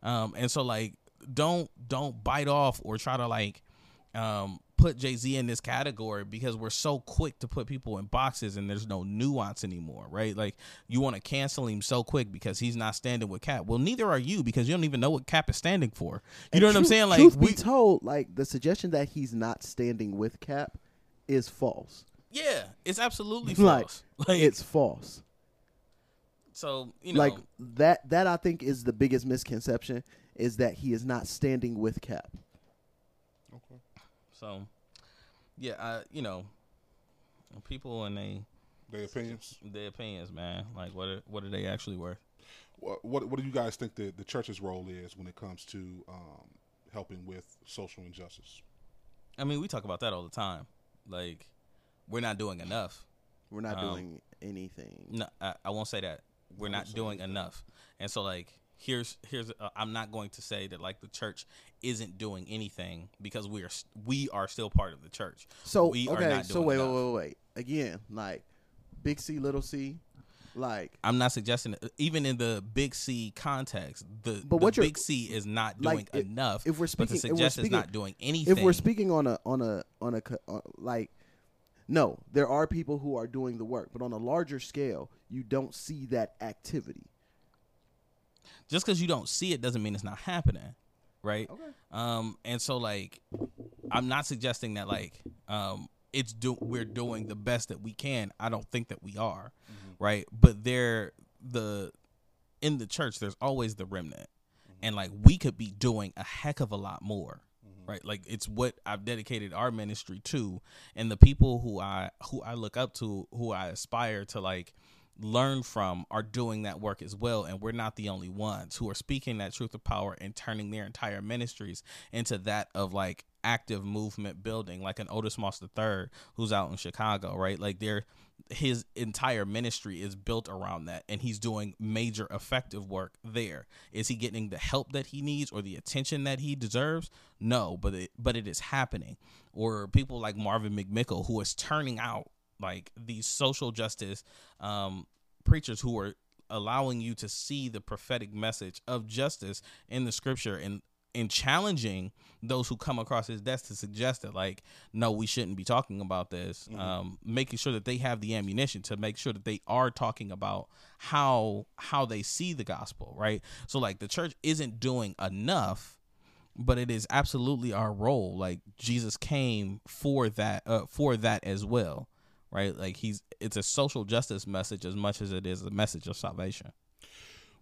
Um, and so, like, don't don't bite off or try to like um, put Jay Z in this category because we're so quick to put people in boxes and there's no nuance anymore, right? Like you want to cancel him so quick because he's not standing with Cap. Well, neither are you because you don't even know what Cap is standing for. You And know what I'm saying? Like truth we, be told, like the suggestion that he's not standing with Cap is false. yeah, it's absolutely Like, false. Like it's false. So you know, like that. That I think is the biggest misconception is that he is not standing with Cap. Okay. So yeah, I, you know, people and they Their opinions. their opinions, man. Like what are, what are they actually worth? What, what what do you guys think the the church's role is when it comes to um, helping with social injustice? I mean, we talk about that all the time. Like, we're not doing enough. We're not Um, doing anything. No, I, I won't say that. We're not doing enough. And so, like, here's here's. Uh, I'm not going to say that like the church isn't doing anything because we are we are still part of the church. So we are okay, so wait, enough. wait, wait, wait. Again, like big C, little C, like I'm not suggesting that, even in the big C context, the, But what you're- big C is not doing like, enough. If we're but speaking, to if we're suggest it's speaking- not doing anything. If we're speaking on a on a on a co- uh, like, no, there are people who are doing the work, but on a larger scale, you don't see that activity. just because you don't see it doesn't mean it's not happening right? Okay. Um and so like i'm not suggesting that like um it's do we're doing the best that we can. I don't think that we are right? But there the in the church there's always the remnant. And like we could be doing a heck of a lot more right? Like it's what i've dedicated our ministry to and the people who i who i look up to who i aspire to like learn from are doing that work as well and we're not the only ones who are speaking that truth of power and turning their entire ministries into that of like active movement building like an Otis Moss III who's out in Chicago right? Like they're his entire ministry is built around that and he's doing major effective work there. Is he getting the help that he needs or the attention that he deserves? No but it but it is happening. Or people like Marvin McMickle who is turning out like these social justice um, preachers who are allowing you to see the prophetic message of justice in the scripture and and challenging those who come across his desk to suggest that like no we shouldn't be talking about this um, making sure that they have the ammunition to make sure that they are talking about how how they see the gospel right? So like the church isn't doing enough but it is absolutely our role. Like jesus came for that uh, for that as well right? Like he's it's a social justice message as much as it is a message of salvation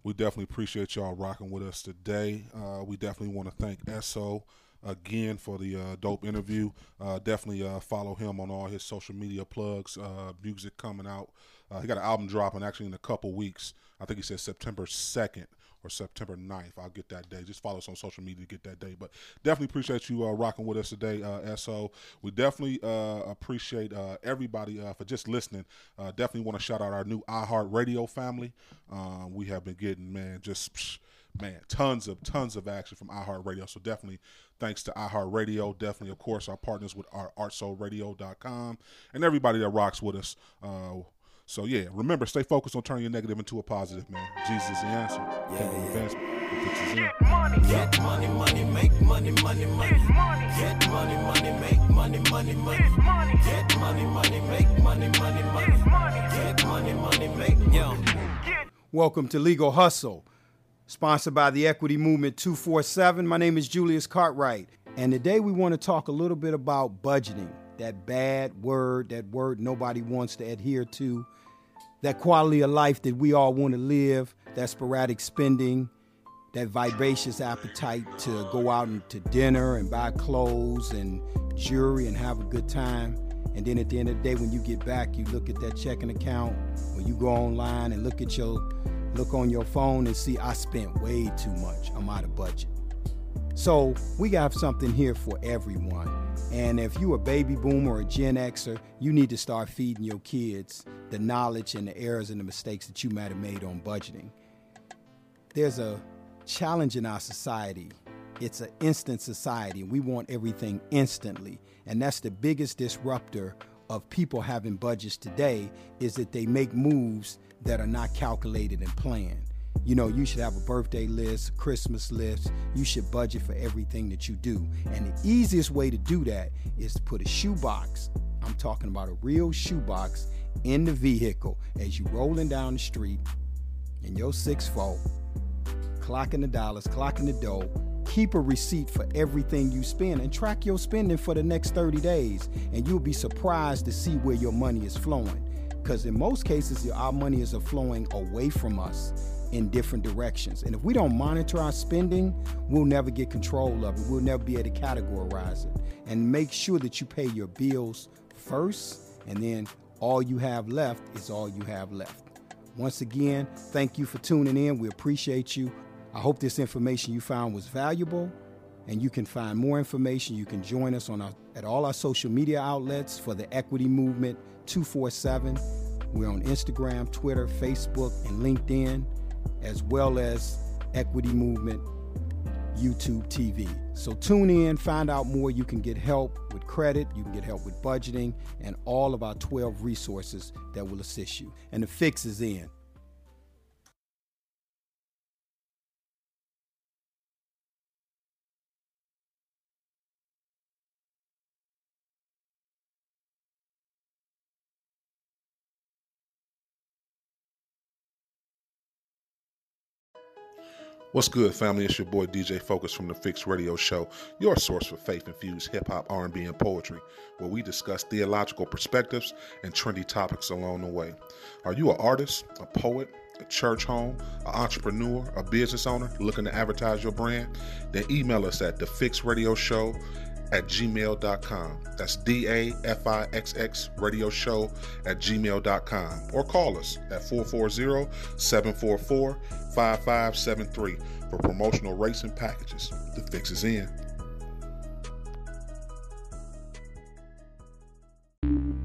We definitely appreciate y'all rocking with us today. Uh, we definitely want to thank SO again for the uh, dope interview. Uh, definitely uh, follow him on all his social media plugs. Uh, music coming out. Uh, he got an album dropping actually in a couple weeks. I think he said September 2nd or September 9th. I'll get that day. Just follow us on social media to get that day. But definitely appreciate you uh, rocking with us today, uh, SO. We definitely uh, appreciate uh, everybody uh, for just listening. Uh, definitely want to shout out our new iHeart Radio family. Um, we have been getting, man, just. Psh, man, tons of tons of action from iHeartRadio. So definitely thanks to iHeartRadio. Definitely, of course, our partners with our artsoulradio.com and everybody that rocks with us. Uh, so yeah, remember, stay focused on turning your negative into a positive, man. Jesus is the answer. Kingdom advancement. It puts. Get money, money, make money, money, money. Get money, money, make money, money, money. Get money, money, make money, money, money. Get money, money, make money. Welcome to Legal Hustle, sponsored by the Equity Movement 247. My name is Julius Cartwright, and today we want to talk a little bit about budgeting that bad word, that word nobody wants to adhere to, that quality of life that we all want to live, that sporadic spending, that vivacious appetite to go out and to dinner and buy clothes and jewelry and have a good time. And then at the end of the day, when you get back, you look at that checking account or you go online and look at your look on your phone and see I spent way too much. I'm out of budget. So we got something here for everyone. And if you're a baby boomer or a Gen Xer, you need to start feeding your kids the knowledge and the errors and the mistakes that you might have made on budgeting. There's a challenge in our society. It's an instant society. And we want everything instantly. And that's the biggest disruptor of people having budgets today is that they make moves that are not calculated and planned. You know, you should have a birthday list, Christmas list. You should budget for everything that you do. And the easiest way to do that is to put a shoebox. I'm talking about a real shoebox in the vehicle as you're rolling down the street in your 6-4, clocking the dollars, clocking the dough, keep a receipt for everything you spend and track your spending for the next 30 days and you'll be surprised to see where your money is flowing because in most cases our money is flowing away from us in different directions. And if we don't monitor our spending we'll never get control of it. We'll never be able to categorize it. And make sure that you pay your bills first and then all you have left is all you have left. Once again thank you for tuning in. We appreciate you. I hope this information you found was valuable and you can find more information. You can join us on our, at all our social media outlets for the Equity Movement 247. We're on Instagram, Twitter, Facebook, and LinkedIn, as well as Equity Movement YouTube TV. So tune in, find out more. You can get help with credit, you can get help with budgeting, and all of our 12 resources that will assist you. And the fix is in. What's good, family? It's your boy DJ Focus from Da Fixx Radio Show, your source for faith-infused hip hop, R&B, and poetry, where we discuss theological perspectives and trendy topics along the way. Are you an artist, a poet, a church home, an entrepreneur, a business owner looking to advertise your brand? Then email us at the Fix Radio Show at gmail.com. That's D A F I X X radio show at gmail.com. Or call us at 440 744 5573 for promotional rates and packages. The fix is in.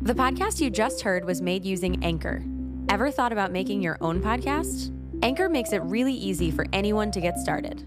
The podcast you just heard was made using Anchor. Ever thought about making your own podcast? Anchor makes it really easy for anyone to get started.